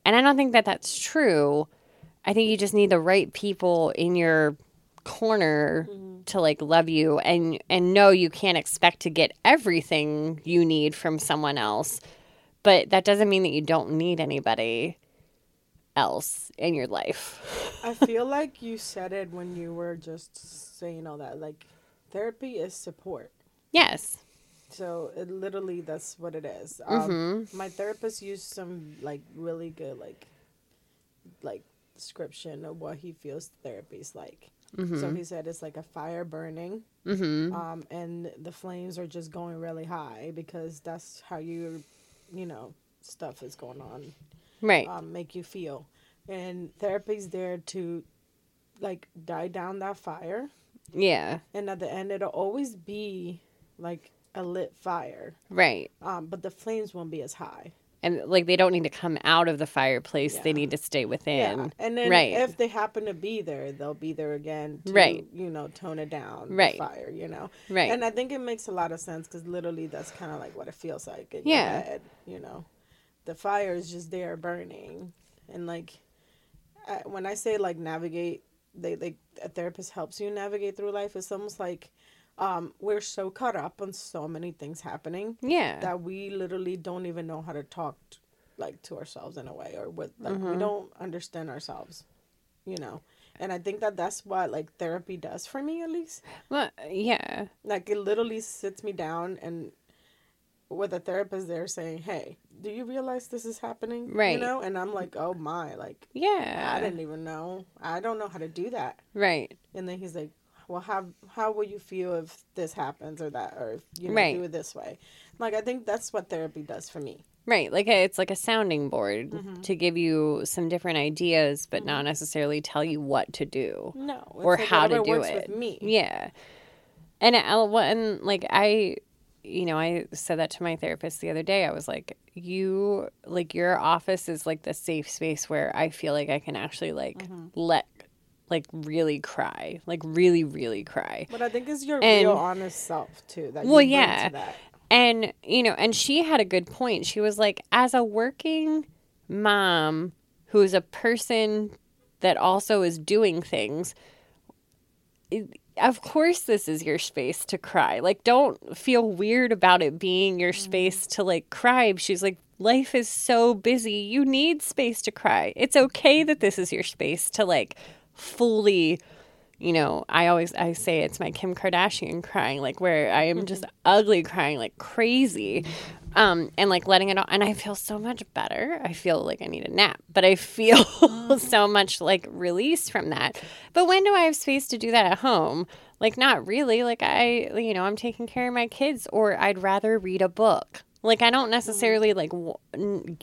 S2: And i don't think that that's true. I think you just need the right people in your corner to like love you and and know you can't expect to get everything you need from someone else but that doesn't mean that you don't need anybody else in your life
S1: I feel like you said it when you were just saying all that. Like, therapy is support.
S2: yes
S1: So it literally that's what it is. Um, My therapist used some like really good like like description of what he feels therapy is like. So he said it's like a fire burning, um, and the flames are just going really high because that's how you, you know, stuff is going on,
S2: right.
S1: um, make you feel, and therapy's there to, like, die down that fire,
S2: yeah.
S1: And at the end it'll always be like a lit fire,
S2: right.
S1: Um, but the flames won't be as high.
S2: And like they don't need to come out of the fireplace they need to stay within yeah.
S1: and then
S2: right
S1: if they happen to be there, they'll be there again to,
S2: Right.
S1: you know, tone it down, the
S2: Right.
S1: fire, you know.
S2: Right.
S1: And I think it makes a lot of sense because literally that's kind of like what it feels like in
S2: Yeah.
S1: your head, you know. The fire is just there burning, and like I, when I say like navigate, they like a therapist helps you navigate through life. It's almost like um, we're so caught up on so many things happening
S2: yeah.
S1: that we literally don't even know how to talk t- like to ourselves in a way or with like
S2: Mm-hmm.
S1: we don't understand ourselves you know? And i think that that's what like therapy does for me at least.
S2: Well, yeah.
S1: Like it literally sits me down and with a therapist there saying hey do you realize this is happening?
S2: Right.
S1: you know? And i'm like oh my like
S2: yeah, i
S1: didn't even know. I don't know how to do that.
S2: Right.
S1: And then he's like well how how will you feel if this happens or that or if you know
S2: Right.
S1: do it this way like i think that's what therapy does for me
S2: Right. Like a, it's like a sounding board
S1: Mm-hmm.
S2: to give you some different ideas, but not necessarily tell you what to do.
S1: No,
S2: Or
S1: like
S2: how to do it.
S1: with me.
S2: Yeah. And I, and like I, you know, I said that to my therapist the other day. I was like, you, like your office is like the safe space where I feel like I can actually like
S1: Mm-hmm.
S2: let, like really cry, like really, really cry.
S1: But I think it's your
S2: And-
S1: real honest self too. That
S2: Well, yeah. And, you know, and she had a good point. She was like, as a working mom who's a person that also is doing things, it- of course, this is your space to cry. Like, don't feel weird about it being your mm-hmm. space to like cry. She's like, life is so busy. You need space to cry. It's okay that this is your space to like fully you know, I always I say it's my Kim Kardashian crying, like where I am just ugly crying like crazy. Um, and like letting it all and I feel so much better. I feel like I need a nap, but I feel so much like release from that. But when do I have space to do that at home? Like not really. Like I you know, I'm taking care of my kids or I'd rather read a book. Like I don't necessarily like w-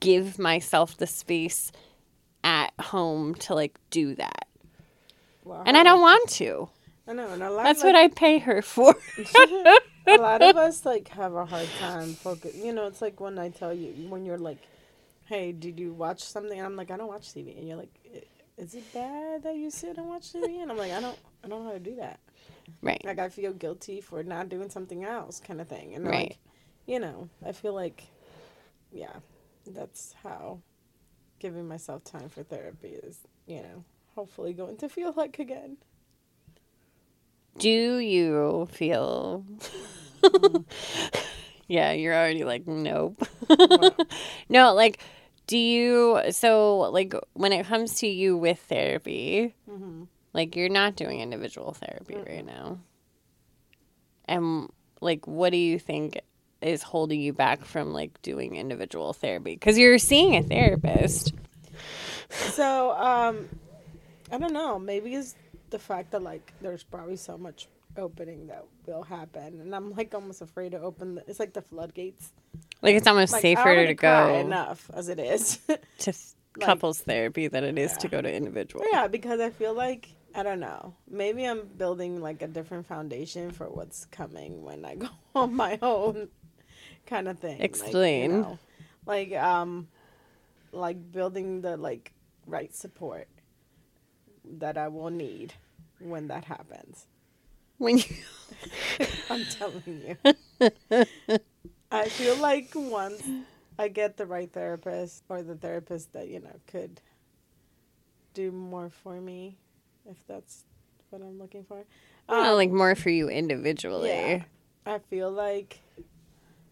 S2: give myself the space at home to like do that.
S1: Well,
S2: And I don't want to.
S1: I know, and a lot.
S2: That's
S1: like,
S2: what I pay her for.
S1: a lot of us like have a hard time focus. You know, it's like when I tell you when you're like, "Hey, did you watch something?" And I'm like, "I don't watch TV," and you're like, "Is it bad that you sit and watch TV?" And I'm like, "I don't, I don't know how to do that."
S2: right.
S1: Like I feel guilty for not doing something else, kind of thing. And
S2: Right.
S1: like, you know, I feel like, yeah, that's how giving myself time for therapy is. You know, hopefully going to feel like again.
S2: Do you feel? yeah, you're already like, nope. no, like, do you? So, like, when it comes to you with therapy,
S1: Mm-hmm.
S2: like, you're not doing individual therapy right now. And, like, what do you think is holding you back from, like, doing individual therapy? Because you're seeing a therapist.
S1: So, um, I don't know. Maybe it's the fact that like there's probably so much opening that will happen, and I'm like almost afraid to open. The, it's like the floodgates.
S2: Like, it's almost
S1: Like,
S2: safer to go
S1: enough as it is.
S2: to th-
S1: like-
S2: couples therapy than it is to go to individual.
S1: yeah, because I feel like I don't know. Maybe I'm building like a different foundation for what's coming when I go on my own, kind of thing. Like, you
S2: Explain.
S1: know, like um, like building the like right support that I will need when that happens.
S2: When you
S1: I'm telling you. I feel like once I get the right therapist or the therapist that, you know, could do more for me, if that's what I'm looking for.
S2: Well,
S1: Um,
S2: like more for you individually.
S1: yeah. I feel like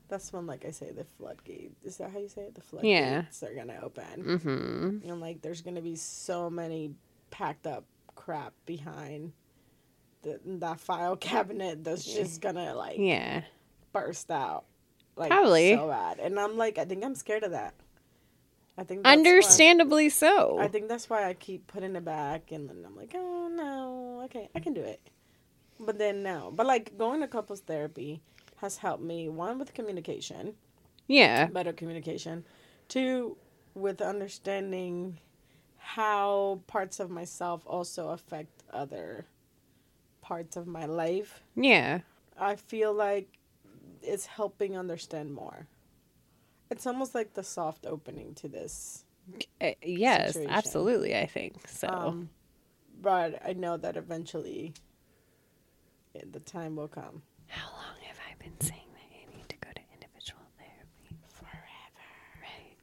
S1: that's when, like I say, the floodgates. Is that how you say it? The
S2: Yeah.
S1: floodgates are going to open.
S2: Mm-hmm.
S1: And, like, there's going to be so many packed up crap behind the, that file cabinet that's just going to, like,
S2: Yeah.
S1: burst out. Like,
S2: Probably.
S1: so bad. And I'm like, I think I'm scared of that. I think that's why-
S2: Understandably so.
S1: I think that's why I keep putting it back, and then I'm like, oh no, okay, I can do it. But then no, but like going to couples therapy has helped me one with communication,
S2: yeah.
S1: better communication, two with understanding how parts of myself also affect other parts of my life.
S2: Yeah.
S1: I feel like it's helping understand more. It's almost like the soft opening to this.
S2: Uh, yes,
S1: Situation.
S2: absolutely, I think. So
S1: Um, but I know that eventually the time will come.
S2: how long been saying that you need to go to individual therapy?
S1: Forever.
S2: Right.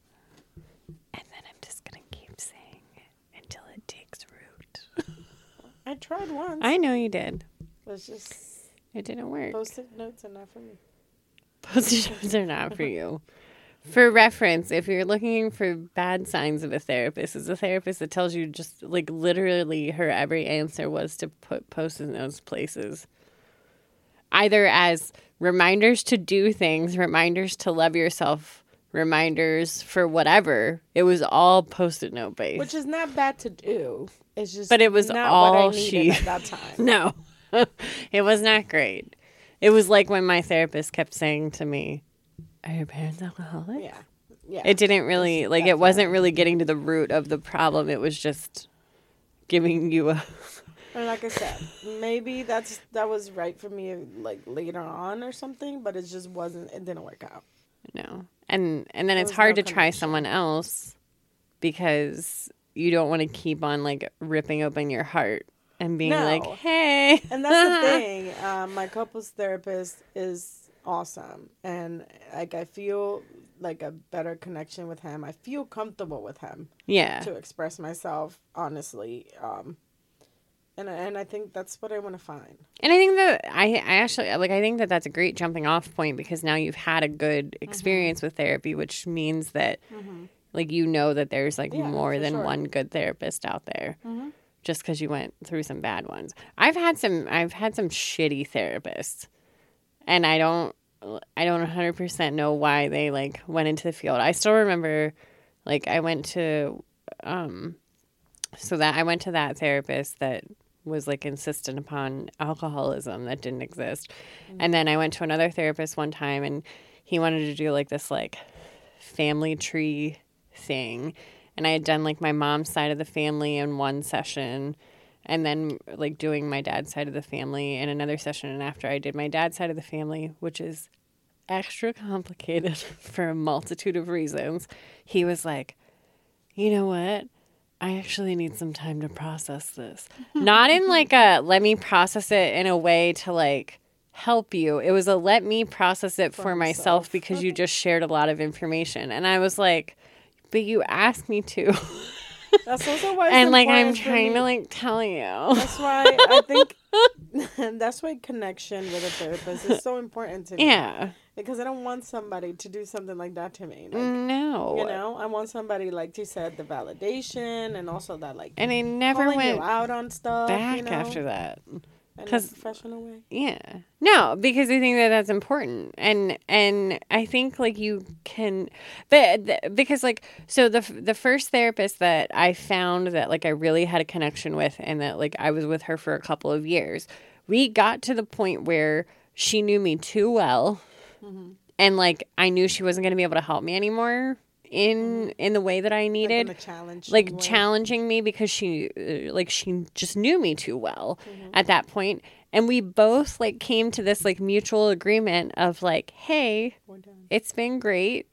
S2: And then I'm just gonna keep saying it until it takes root.
S1: I tried once.
S2: I know you did.
S1: It's just
S2: It didn't work.
S1: post-it notes are not for me.
S2: Post-it notes are not for you. For reference, if you're looking for bad signs of a therapist, is a therapist that tells you just like literally her every answer was to put post-it notes places. Either as reminders to do things, reminders to love yourself, reminders for whatever. It was all post-it note based.
S1: Which is not bad to do. It's just
S2: But it was all she-
S1: at that time.
S2: No, it was not great. It was like when my therapist kept saying to me, Are your parents alcoholic?
S1: Yeah. Yeah.
S2: It didn't really like it wasn't really getting to the root of the problem. It was just giving you a
S1: And like I said, maybe that's that was right for me like later on or something, but it just wasn't. It didn't work out.
S2: no. And and then
S1: There
S2: it's hard
S1: no
S2: to try someone else because you don't want to keep on like ripping open your heart and being like, "Hey."
S1: And that's the thing. Um, my couples therapist is awesome, and like I feel like a better connection with him. I feel comfortable with him
S2: Yeah.
S1: to express myself honestly. Um, and and I think that's what I want to find.
S2: And I think that I, I actually like I think that that's a great jumping off point because now you've had a good
S1: Mm-hmm.
S2: experience with therapy, which means that like you know that there's like
S1: Yeah,
S2: more than
S1: sure.
S2: one good therapist out there.
S1: Mm-hmm.
S2: Just because you went through some bad ones, I've had some. I've had some shitty therapists, and I don't. I don't 100% know why they like went into the field. I still remember like I went to um so that I went to that therapist that was like insistent upon alcoholism that didn't exist. Mm-hmm. And then I went to another therapist one time and he wanted to do like this like family tree thing. And I had done like my mom's side of the family in one session and then like doing my dad's side of the family in another session and after I did my dad's side of the family, which is extra complicated for a multitude of reasons, he was like, "You know what? I actually need some time to process this. Not in like a let me process it in a way to like help you. It was a let me process it for, myself
S1: myself.
S2: because you just shared a lot of information. And I was like, but you asked me to.
S1: That's also why.
S2: And like I'm trying to like tell you.
S1: That's why I think that's why connection with a therapist is so important to me.
S2: Yeah.
S1: Because I don't want somebody to do something like that to me. Like,
S2: No.
S1: You know, I want somebody like you said, the validation and also that like
S2: And I never went
S1: out on stuff.
S2: back
S1: you know,
S2: after that.
S1: In a professional way.
S2: Yeah. No, because I think that that's important. And and I think like you can but th- because like so the the first therapist that I found that like I really had a connection with and that like I was with her for a couple of years. We got to the point where she knew me too well mm-hmm. and like I knew she wasn't going to be able to help me anymore in in the way that I needed
S1: a challenge.
S2: like challenging me because she uh, like she just knew me too well
S1: Mm-hmm.
S2: at that point. And we both like came to this like mutual agreement of like hey it's been great.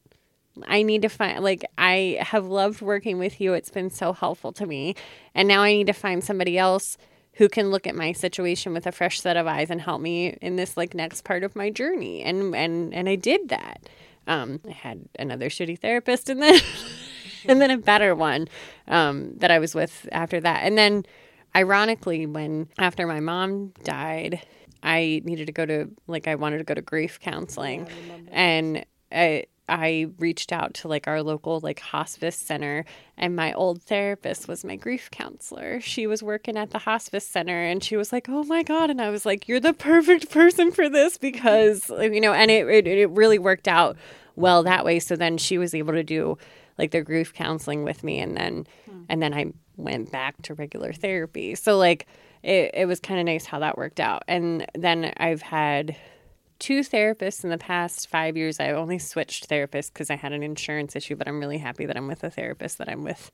S2: I need to find like i have loved working with you. It's been so helpful to me. And now i need to find somebody else who can look at my situation with a fresh set of eyes and help me in this like next part of my journey. And and and i did that um i had another shitty therapist and then and then a better one um that i was with after that. And then ironically when after my mom died i needed to go to like i wanted to go to grief counseling.
S1: Yeah,
S2: and I, I reached out to like our local like hospice center and my old therapist was my grief counselor. She was working at the hospice center and she was like, "Oh my god." And I was like, "You're the perfect person for this because you know, and it it, it really worked out well that way. So then she was able to do like the grief counseling with me and then hmm. and then I went back to regular therapy. So like it, it was kind of nice how that worked out. And then I've had two therapists in the past five years. I only switched therapists because I had an insurance issue, but I'm really happy that I'm with the therapist that I'm with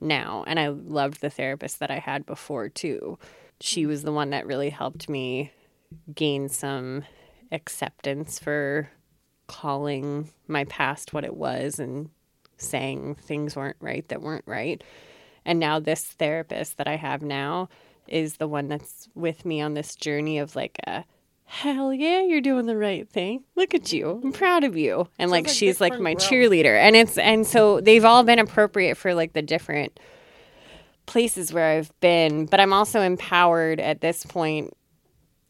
S2: now. And I loved the therapist that I had before too. She was the one that really helped me gain some acceptance for calling my past what it was and saying things weren't right that weren't right. And now this therapist that I have now is the one that's with me on this journey of like a hell yeah, you're doing the right thing. Look at you. I'm proud of you. And like
S1: like
S2: she's like my cheerleader. And it's and so they've all been appropriate for like the different places where I've been, but I'm also empowered at this point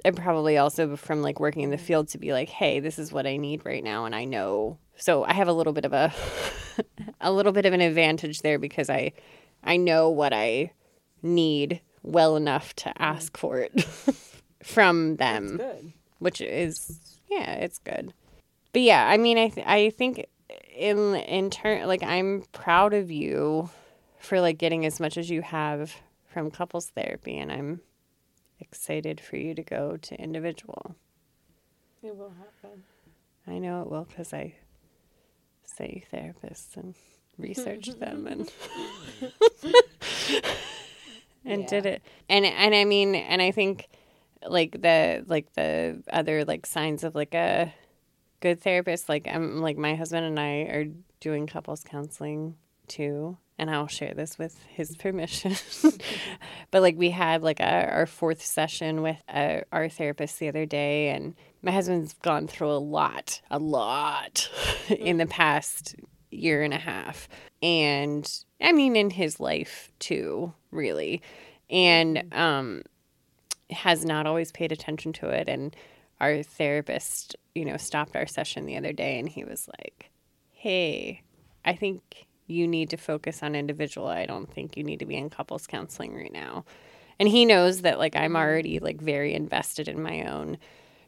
S2: and probably also from like working in the field to be like, hey, this is what I need right now and I know. So I have a little bit of a a little bit of an advantage there because I I know what I need well enough to ask for it from them
S1: Good.
S2: which is yeah, it's good. But yeah, I mean, I th- I think in in turn, like I'm proud of you for like getting as much as you have from couples therapy, and I'm excited for you to go to individual.
S1: It will happen.
S2: I know it will because I say therapists and researched them and and
S1: Yeah.
S2: did it. And and I mean, and I think like the like the other like signs of like a good therapist like I'm like my husband and I are doing couples counseling too and I'll share this with his permission. but like we had like a, our fourth session with uh our therapist the other day and my husband's gone through a lot, a lot in the past year and a half. And I mean in his life too, really. And um has not always paid attention to it and our therapist, you know, stopped our session the other day and he was like, "Hey, I think you need to focus on individual. I don't think you need to be in couples counseling right now." And he knows that like I'm mm. already like very invested in my own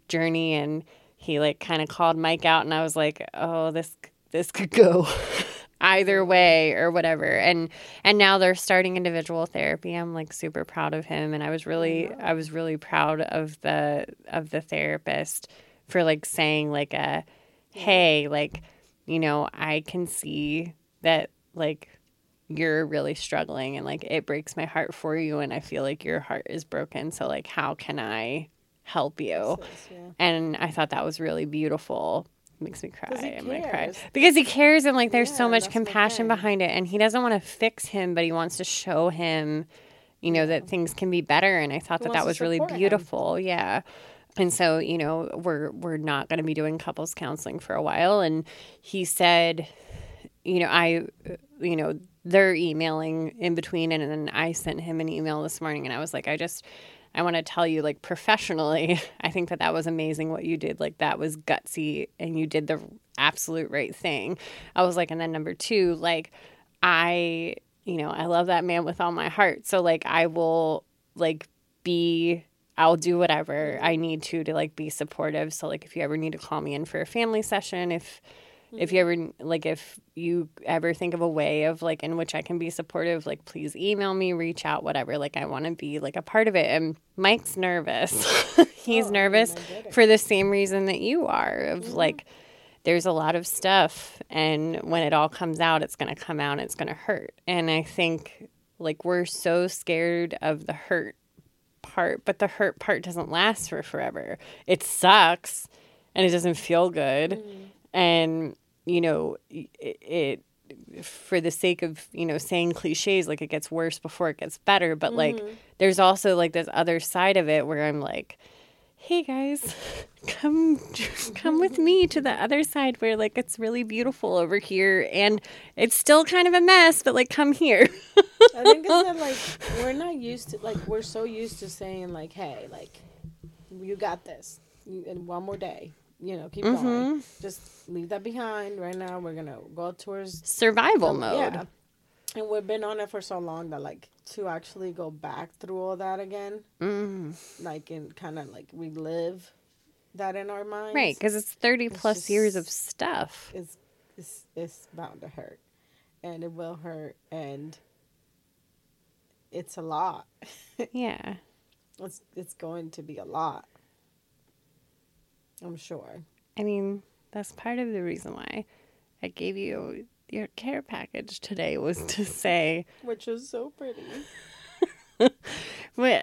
S2: journey and he like kind of called Mike out and I was like, "Oh, this this could go either way or whatever." And and now they're starting individual therapy. I'm like super proud of him and I was really I was really proud of the of the therapist for like saying like a hey, like you know, I can see that like you're really struggling and like it breaks my heart for you and I feel like your heart is broken. So like how can I help you?
S1: Yeah.
S2: And I thought that was really beautiful. Makes me cry. I'm gonna cry because he cares and like there's so much compassion behind it, and he doesn't want to fix him, but he wants to show him, you know, that things can be better. And I thought
S1: He
S2: that that was really
S1: support him.
S2: beautiful. Yeah. And so, you know, we're we're not going to be doing couples counseling for a while. And he said, you know, I, you know, they're emailing in between, and then I sent him an email this morning, and I was like, I just, I want to tell you, like professionally, I think that that was amazing what you did. Like that was gutsy, and you did the absolute right thing. I was like, and then number two, like, I, you know, I love that man with all my heart. So like, I will like be I'll do whatever I need to to like be supportive. So like if you ever need to call me in for a family session, if if you ever like if you ever think of a way of like in which I can be supportive, like please email me, reach out, whatever. Like I want to be like a part of it. And Mike's nervous. He's
S1: Oh,
S2: nervous
S1: I get it.
S2: for the same reason that you are of like there's a lot of stuff and when it all comes out it's going to come out and it's going to hurt. And I think like we're so scared of the hurt part, but the hurt part doesn't last for forever. It sucks and it doesn't feel good. Mm. And, you know, it, it, for the sake of, you know, saying cliches, like it gets worse before it gets better. But like, mm-hmm. there's also like this other side of it where I'm like, hey guys, come come with me to the other side where like it's really beautiful over here and it's still kind of a mess, but like come here.
S1: I think it's that like we're not used to like we're so used to saying like, hey, like you got this, and one more day, you know, keep
S2: Mm-hmm.
S1: going. Just leave that behind. Right now, we're gonna go towards
S2: Survival mode.
S1: Yeah, and we've been on it for so long that like to actually go back through all that again,
S2: Mm.
S1: like and kind of like relive that in our minds,
S2: Right, because it's 30 plus
S1: just-
S2: years of stuff.
S1: It's it's it's bound to hurt, and it will hurt, and it's a lot.
S2: Yeah.
S1: It's it's going to be a lot. I'm sure.
S2: I mean, that's part of the reason why I gave you your care package today was to say,
S1: Which was so pretty.
S2: wh-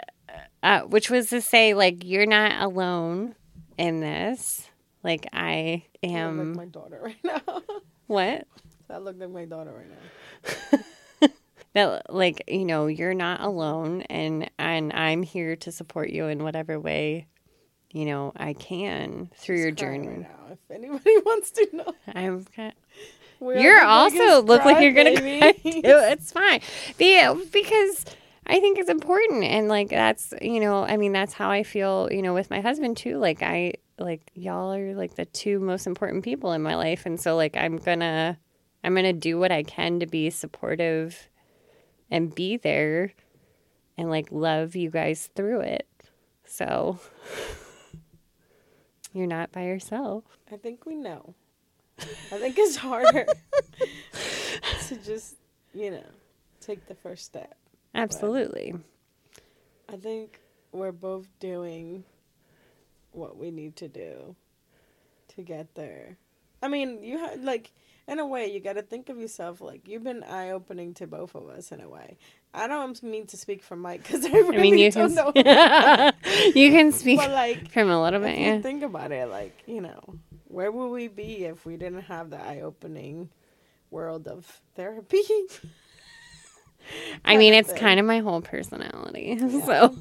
S2: uh, which was to say, like, you're not alone in this. Like, I
S1: I look
S2: am.
S1: like my daughter right now.
S2: what?
S1: I look like my daughter right now.
S2: that like you know you're not alone and and i'm here to support you in whatever way you know i can through your
S1: She's crying
S2: journey.
S1: Right now, if anybody wants to know,
S2: i'm ki-
S1: We're
S2: you're also look like you're gonna cry too. it's fine. Be- because i think it's important and like that's you know i mean that's how i feel you know with my husband too. Like i like y'all are like the two most important people in my life. And so like i'm gonna i'm gonna do what i can to be supportive and be there and like love you guys through it. So you're not by yourself
S1: I think we know. I think it's harder to just, you know, take the first step.
S2: absolutely
S1: I think we're both doing what we need to do to get there. I mean, you had like in a way you got to think of yourself like you've been eye opening to both of us in a way. I don't mean to speak for Mike because I really
S2: I mean, you
S1: don't
S2: can
S1: know.
S2: you can speak
S1: but like,
S2: from a little bit. Yeah.
S1: think about it, like you know, where would we be if we didn't have the eye opening world of therapy?
S2: I mean, it's kind of my whole personality. So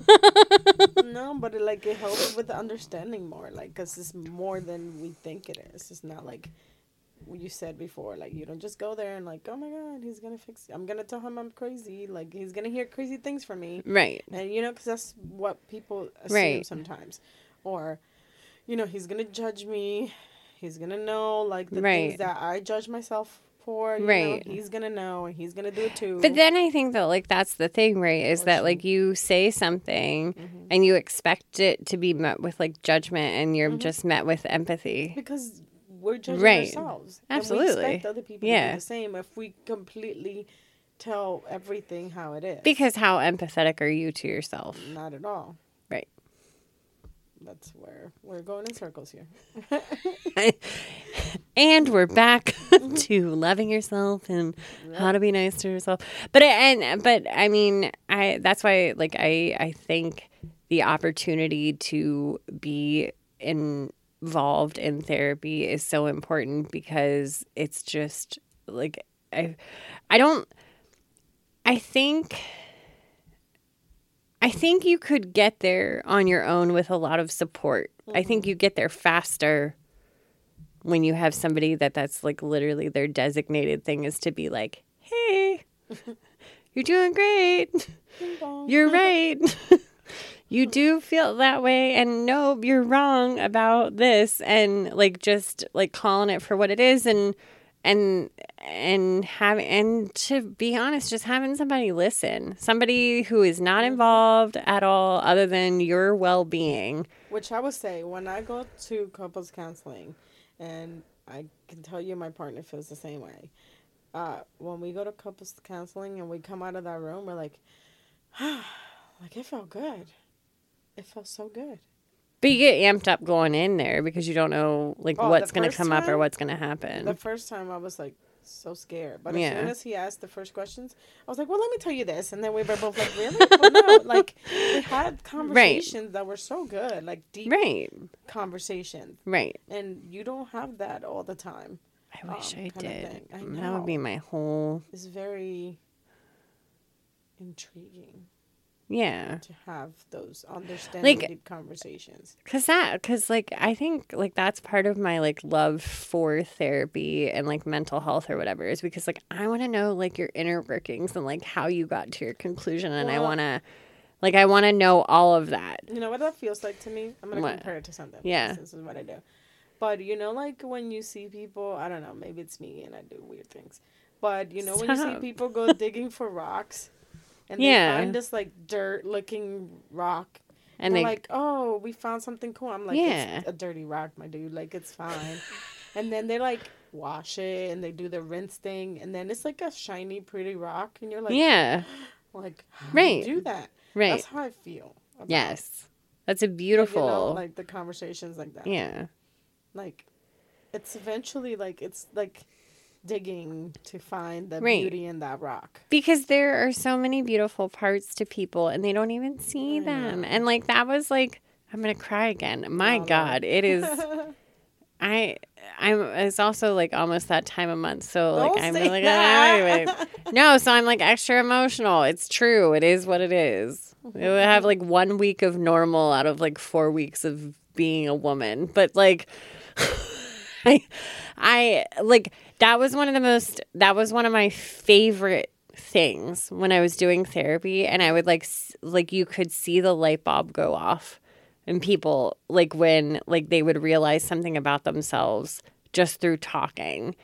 S1: no, but it, like it helps with the understanding more, like because it's more than we think it is. It's not like you said before. Like you don't just go there and like, oh my god, he's gonna fix. I'm gonna tell him I'm crazy. Like he's gonna hear crazy things from me,
S2: right.
S1: and you know, because that's what people assume
S2: Right.
S1: sometimes, or you know, he's gonna judge me. He's gonna know like the
S2: Right.
S1: things that I judge myself for. You
S2: Right.
S1: Know? He's gonna know, and he's gonna do it too.
S2: But then I think that like that's the thing, right? Is that like you say something
S1: Mhm.
S2: and you expect it to be met with like judgment and you're
S1: Mhm.
S2: just met with empathy.
S1: because we're judging
S2: Right.
S1: ourselves.
S2: Absolutely.
S1: And we expect other people to
S2: Yeah.
S1: do the same if we completely tell everything how it is.
S2: Because how empathetic are you to yourself?
S1: not at all.
S2: Right.
S1: That's where we're going in circles here.
S2: and we're back to loving yourself and how to be nice to yourself. But uh, and but I mean, I that's why like I I think the opportunity to be involved in therapy is so important because it's just like I I don't I think I think you could get there on your own with a lot of support. I think mm-hmm. you get there faster when you have somebody that that's like literally their designated thing is to be like, "Hey, you're doing great. You're right. you do feel that way and no, you're wrong about this and like just like calling it for what it is and and and having and to be honest just having somebody listen somebody who is not involved at all other than your well-being
S1: Which I would say when I go to couples counseling, and I can tell you my partner feels the same way. Uh, when we go to couples counseling and we come out of that room, we're like, like it felt good. It felt so good.
S2: But you get amped up going in there because you don't know like
S1: Oh,
S2: what's going to
S1: first
S2: come up or what's going to happen.
S1: The first time I was like so scared, but as
S2: Yeah.
S1: soon as he asked the first questions, I was like, "Well, let me tell you this," and then we were both like, "Really?" But no, like we had conversations that were so good, like deep
S2: right.
S1: conversations,
S2: Right.
S1: and you don't have that all the time.
S2: I wish
S1: um,
S2: I did.
S1: I
S2: That would be my whole
S1: It's very intriguing
S2: yeah.
S1: to have those understanding
S2: Like-
S1: deep conversations.
S2: Cause that, cause like I think like that's part of my like love for therapy and like mental health or whatever is because like I want to know like your inner workings and like how you got to your conclusion and I want to, like I want to know all of that.
S1: You know what that feels like to me? I'm gonna
S2: What?
S1: compare it to something.
S2: Yeah.
S1: This is what I do. But you know, like when you see people, I don't know, maybe it's me and I do weird things. But you know, when you see people go digging for rocks, and
S2: Yeah.
S1: they find this like dirt-looking rock,
S2: And
S1: and
S2: they
S1: they're like, "Oh, we found something cool." I'm like,
S2: Yeah.
S1: "It's a dirty rock, my dude. Like it's fine." and then they like wash it and they do the rinse thing, and then it's like a shiny, pretty rock, and you're like,
S2: yeah,
S1: like how
S2: Right.
S1: do you do that?"
S2: right.
S1: That's how I feel.
S2: Yes, that's a
S1: like,
S2: beautiful.
S1: You know, like the conversations like that.
S2: yeah,
S1: Like, it's eventually like it's like digging to find the
S2: Right.
S1: beauty in that rock.
S2: because there are so many beautiful parts to people and they don't even see
S1: I
S2: them.
S1: know.
S2: And like that was like I'm gonna cry again. My
S1: Oh.
S2: God, it is. I I'm it's also like almost that time of month, so like
S1: Don't
S2: I'm
S1: say
S2: like anyway. no, so I'm like extra emotional. It's true. It is what it is. It would have like one week of normal out of like four weeks of being a woman, but like. I, I like that was one of the most that was one of my favorite things when I was doing therapy, and I would like like you could see the light bulb go off, and people like when like they would realize something about themselves just through talking,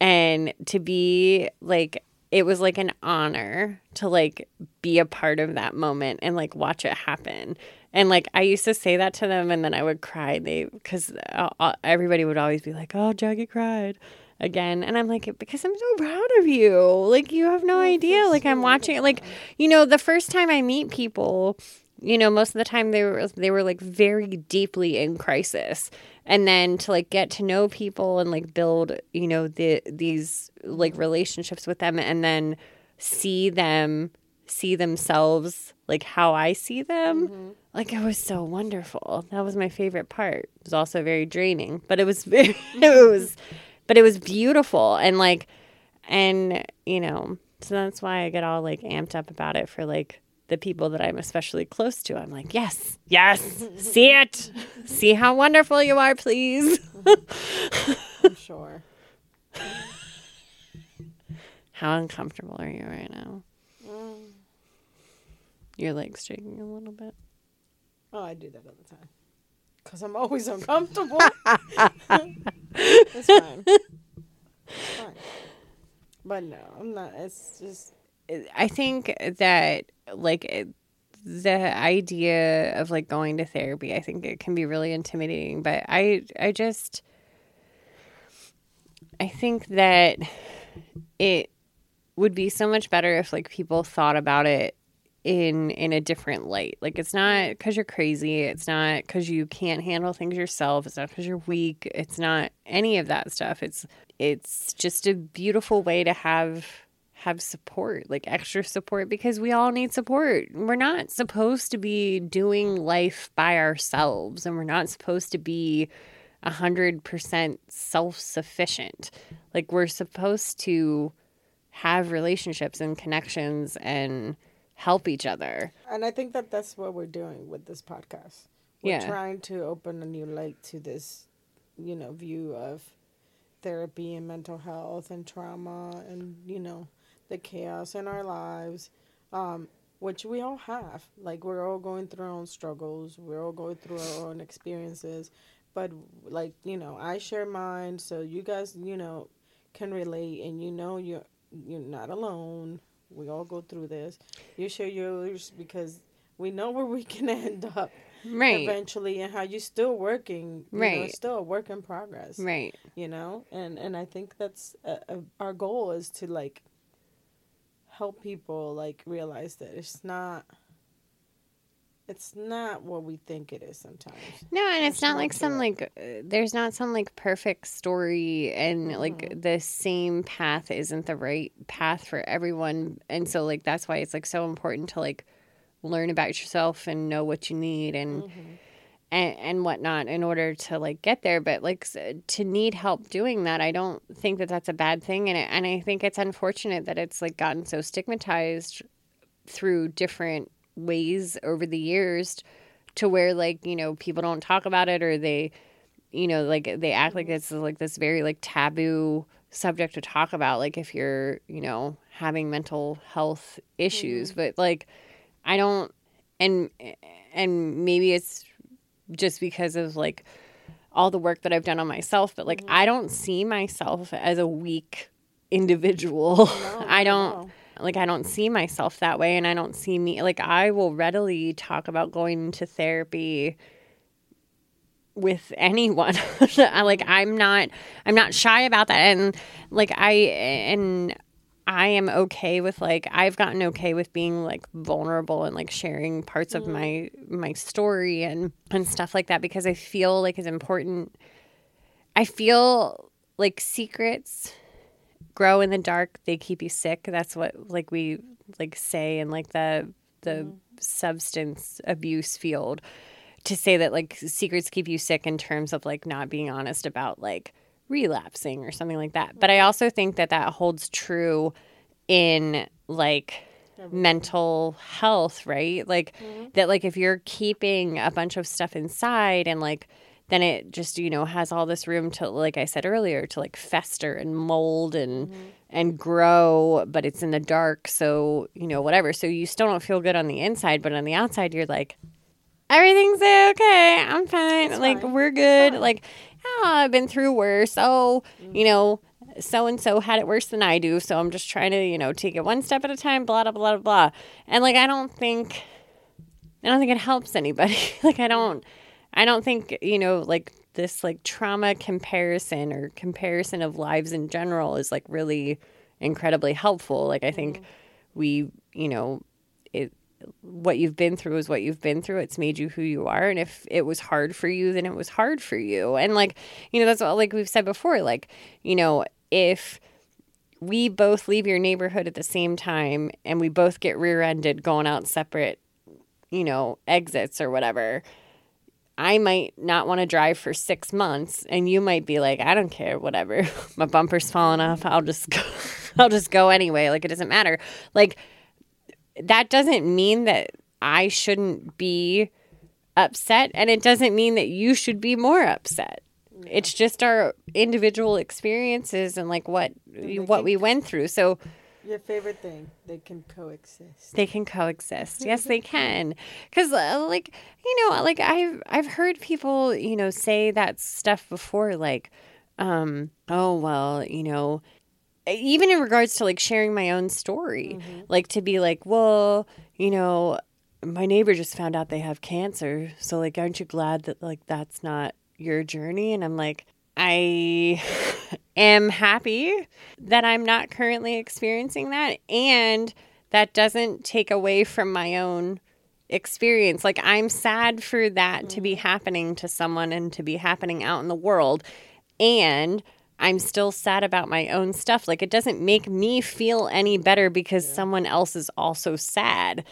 S2: and to be like it was like an honor to like be a part of that moment and like watch it happen. And like i used to say that to them and then i would cry. They because uh, uh, everybody would always be like oh jackie cried again and i'm like because i'm so proud of you like you have no idea like i'm watching it like you know the first time i meet people you know, most of the time they were they were like very deeply in crisis. And then to like get to know people and like build, you know, the these like relationships with them and then see them see themselves like how I see them. Mm-hmm. Like it was so wonderful. That was my favorite part. It was also very draining, but it was very, it was but it was beautiful and like and you know, so that's why I get all like amped up about it for like the people that I'm especially close to. I'm like, yes, yes, see it. See how wonderful you are, please.
S1: I'm sure.
S2: How uncomfortable are you right now? Mm. Your legs shaking a little bit.
S1: Oh, I do that all the time. Because I'm always uncomfortable. it's fine. It's fine. But no, I'm not. It's just.
S2: I think that, like, the idea of like going to therapy, I think it can be really intimidating. But I, I just, I think that it would be so much better if like people thought about it in in a different light. Like it's not cuz you're crazy, it's not cuz you can't handle things yourself, it's not cuz you're weak, it's not any of that stuff. It's it's just a beautiful way to have have support, like extra support because we all need support. We're not supposed to be doing life by ourselves and we're not supposed to be 100% self-sufficient. Like we're supposed to have relationships and connections and help each other.
S1: And I think that that's what we're doing with this podcast. We're yeah. trying to open a new light to this, you know, view of therapy and mental health and trauma and, you know, the chaos in our lives, um, which we all have. Like, we're all going through our own struggles, we're all going through our own experiences. But, like, you know, I share mine, so you guys, you know, can relate and you know you're you're not alone. We all go through this. You share yours because we know where we can end up right. eventually and how you're still working you right. know, still a work in progress
S2: right.
S1: you know? And and i think that's a, a, our goal is to like help people like realize that it's not it's not what we think it is sometimes.
S2: No, and it's, it's not like some like uh, there's not some like perfect story and mm-hmm. like the same path isn't the right path for everyone. And so like that's why it's like so important to like learn about yourself and know what you need and mm-hmm. and and whatnot in order to like get there. But like to need help doing that, I don't think that that's a bad thing. And it, and I think it's unfortunate that it's like gotten so stigmatized through different ways over the years to where like you know people don't talk about it or they you know like they act like it's like this very like taboo subject to talk about like if you're you know having mental health issues mm-hmm. but like i don't and and maybe it's just because of like all the work that i've done on myself but like mm-hmm. i don't see myself as a weak individual no, i don't no like I don't see myself that way and I don't see me like I will readily talk about going to therapy with anyone. like I'm not I'm not shy about that and like I and I am okay with like I've gotten okay with being like vulnerable and like sharing parts mm. of my my story and and stuff like that because I feel like it's important I feel like secrets grow in the dark they keep you sick that's what like we like say in like the the mm-hmm. substance abuse field to say that like secrets keep you sick in terms of like not being honest about like relapsing or something like that but i also think that that holds true in like mental health right like mm-hmm. that like if you're keeping a bunch of stuff inside and like then it just you know has all this room to like i said earlier to like fester and mold and mm-hmm. and grow but it's in the dark so you know whatever. So you still don't feel good on the inside but on the outside you're like everything's okay. I'm fine. It's like fine. we're good. like oh, i've been through worse. Oh mm-hmm. you know so and so had it worse than i do so i'm just trying to you know take it one step at a time blah blah blah blah. And like i don't think i don't think it helps anybody. Like i don't I don't think, you know, like this like trauma comparison or comparison of lives in general is like really incredibly helpful. Like I think mm-hmm. we, you know, it what you've been through is what you've been through. It's made you who you are. And if it was hard for you, then it was hard for you. And like, you know, that's what, like we've said before, like, you know, if we both leave your neighborhood at the same time and we both get rear ended going out separate, you know, exits or whatever, I might not want to drive for six months and you might be like, I don't care, whatever. My bumper's falling off. I'll just go. I'll just go anyway. Like it doesn't matter. Like that doesn't mean that I shouldn't be upset and it doesn't mean that you should be more upset. It's just our individual experiences and like what what we went through. So
S1: your favorite thing, they can coexist.
S2: They can coexist. yes, they can. Cuz uh, like, you know, like I've I've heard people, you know, say that stuff before like um, oh well, you know, even in regards to like sharing my own story, mm-hmm. like to be like, well, you know, my neighbor just found out they have cancer. So like, aren't you glad that like that's not your journey? And I'm like, I am happy that I'm not currently experiencing that. And that doesn't take away from my own experience. Like, I'm sad for that to be mm-hmm. happening to someone and to be happening out in the world. And I'm still sad about my own stuff. Like it doesn't make me feel any better because yeah. someone else is also sad.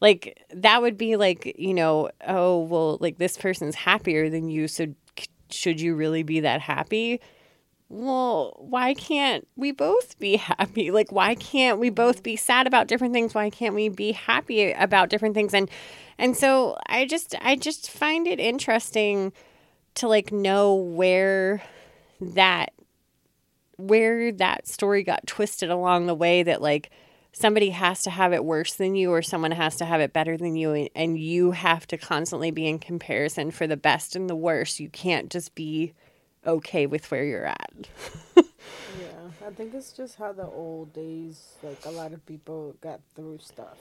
S2: Like that would be like, you know, oh, well, like this person's happier than you, so should you really be that happy? Well, why can't we both be happy? Like why can't we both be sad about different things? Why can't we be happy about different things? And and so I just I just find it interesting to like know where that where that story got twisted along the way that like somebody has to have it worse than you or someone has to have it better than you and and you have to constantly be in comparison for the best and the worst you can't just be okay with where you're at
S1: yeah i think it's just how the old days like a lot of people got through stuff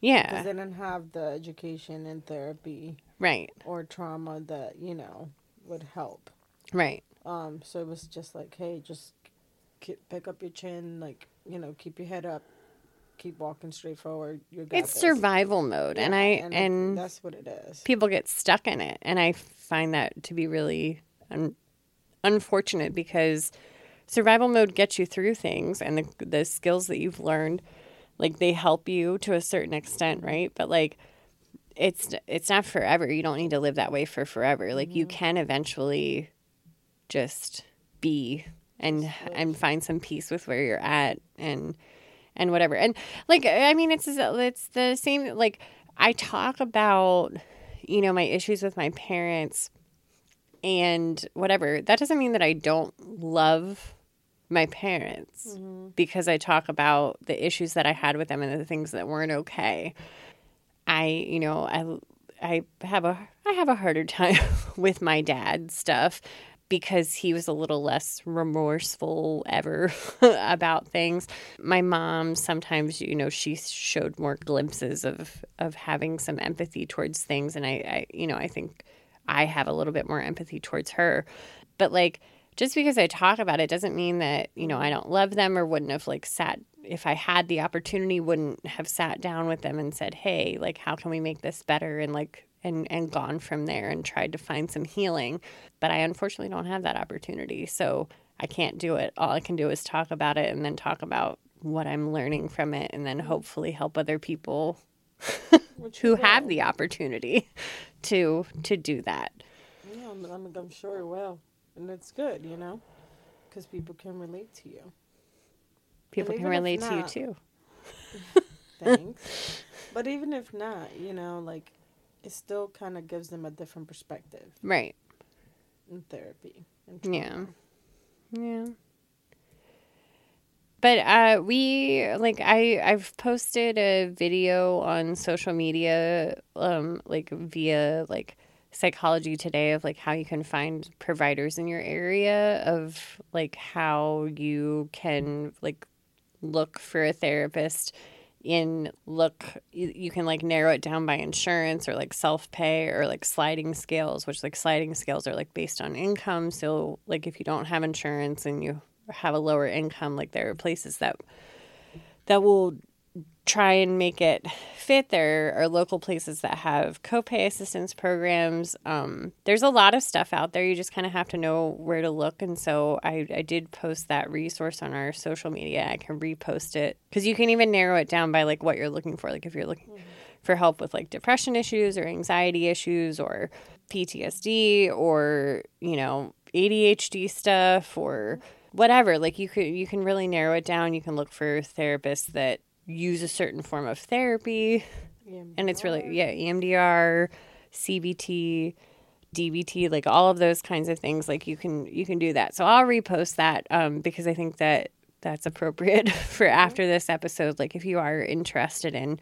S2: yeah
S1: because they didn't have the education and therapy
S2: right
S1: or trauma that you know would help
S2: right
S1: um, so it was just like, hey, just keep, pick up your chin, like you know, keep your head up, keep walking straight forward. You got
S2: it's this. survival mode, yeah, and I and, and,
S1: that's what it is.
S2: People get stuck in it, and I find that to be really un- unfortunate because survival mode gets you through things, and the the skills that you've learned, like they help you to a certain extent, right? But like it's it's not forever. You don't need to live that way for forever. Like mm-hmm. you can eventually just be and and find some peace with where you're at and and whatever. And like I mean it's it's the same like I talk about you know my issues with my parents and whatever. That doesn't mean that I don't love my parents mm-hmm. because I talk about the issues that I had with them and the things that weren't okay. I, you know, I I have a I have a harder time with my dad stuff because he was a little less remorseful ever about things. My mom sometimes, you know, she showed more glimpses of of having some empathy towards things, and I, I you know, I think I have a little bit more empathy towards her. But like, just because I talk about it doesn't mean that you know I don't love them or wouldn't have like sat if I had the opportunity wouldn't have sat down with them and said, "Hey, like how can we make this better?" and like and and gone from there and tried to find some healing. But i unfortunately don't have that opportunity. So i can't do it. All i can do is talk about it and then talk about what i'm learning from it and then hopefully help other people who have the opportunity to to do that
S1: yeah i'm, I'm, I'm sure it will and it's good you know because people can relate to you
S2: people can relate not, to you too
S1: thanks but even if not you know like it still kind of gives them a different perspective.
S2: Right.
S1: In therapy.
S2: yeah. Yeah. But uh, we like I I've posted a video on social media, um, like via like psychology today of like how you can find providers in your area of like how you can like look for a therapist in look you, can like narrow it down by insurance or like self-pay or like sliding scales which like sliding scales are like based on income. So like if you don't have insurance and you have a lower income like there are places that that will try and make it fit. There are local places that have copay assistance programs. Um, there's a lot of stuff out there. You just kind of have to know where to look. And so I, I did post that resource on our social media. I can repost it because you can even narrow it down by like what you're looking for. Like if you're looking for help with like depression issues or anxiety issues or PTSD or, you know, ADHD stuff or whatever like you could you can really narrow it down. You can look for therapists that use a certain form of therapy. And it's really yeah emdr cbt dbt like all of those kinds of things like you can you can do that. So i'll repost that um, because i think that that's appropriate for after this episode like if you are interested in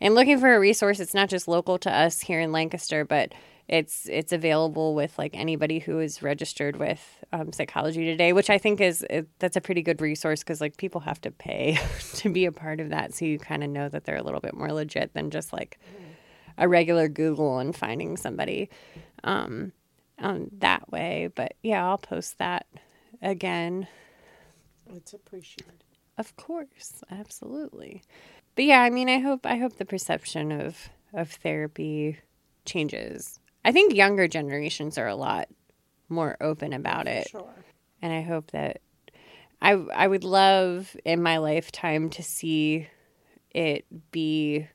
S2: and looking for a resource. It's not just local to us here in lancaster but it's it's available with like anybody who is registered with um, psychology today which i think is it, that's a pretty good resource because like people have to pay to be a part of that. So you kind of know that they're a little bit more legit than just like a regular google and finding somebody um, um that way. But yeah i'll post that again.
S1: It's appreciated.
S2: of course. Absolutely. But yeah i mean i hope i hope the perception of of therapy changes I think younger generations are a lot more open about it.
S1: Sure.
S2: And I hope that I I would love in my lifetime to see it be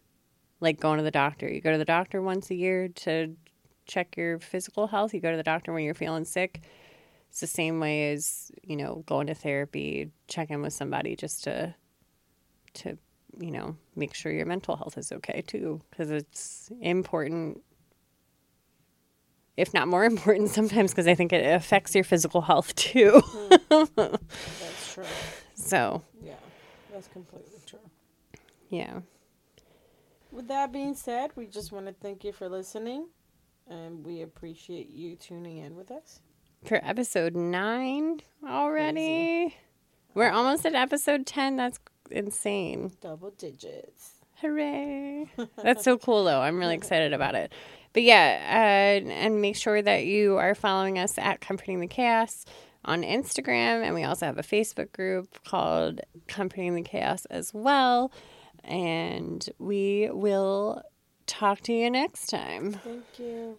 S2: like going to the doctor. You go to the doctor once a year to check your physical health. You go to the doctor when you're feeling sick. It's the same way as, you know, going to therapy, check in with somebody just to to, you know, make sure your mental health is okay too because it's important if not more important sometimes because I think it affects your physical health too.
S1: That's true.
S2: so,
S1: Yeah, that's completely true.
S2: yeah.
S1: With that being said, we just want to thank you for listening, and we appreciate you tuning in with us.
S2: For episode 9 already. We're uh-huh. almost at episode 10. That's insane.
S1: Double digits.
S2: Hooray. That's so cool, though. I'm really excited about it. But yeah, uh, and make sure that you are following us at Comforting the Chaos on Instagram. And we also have a Facebook group called Comforting the Chaos as well. And we will talk to you next time.
S1: Thank you.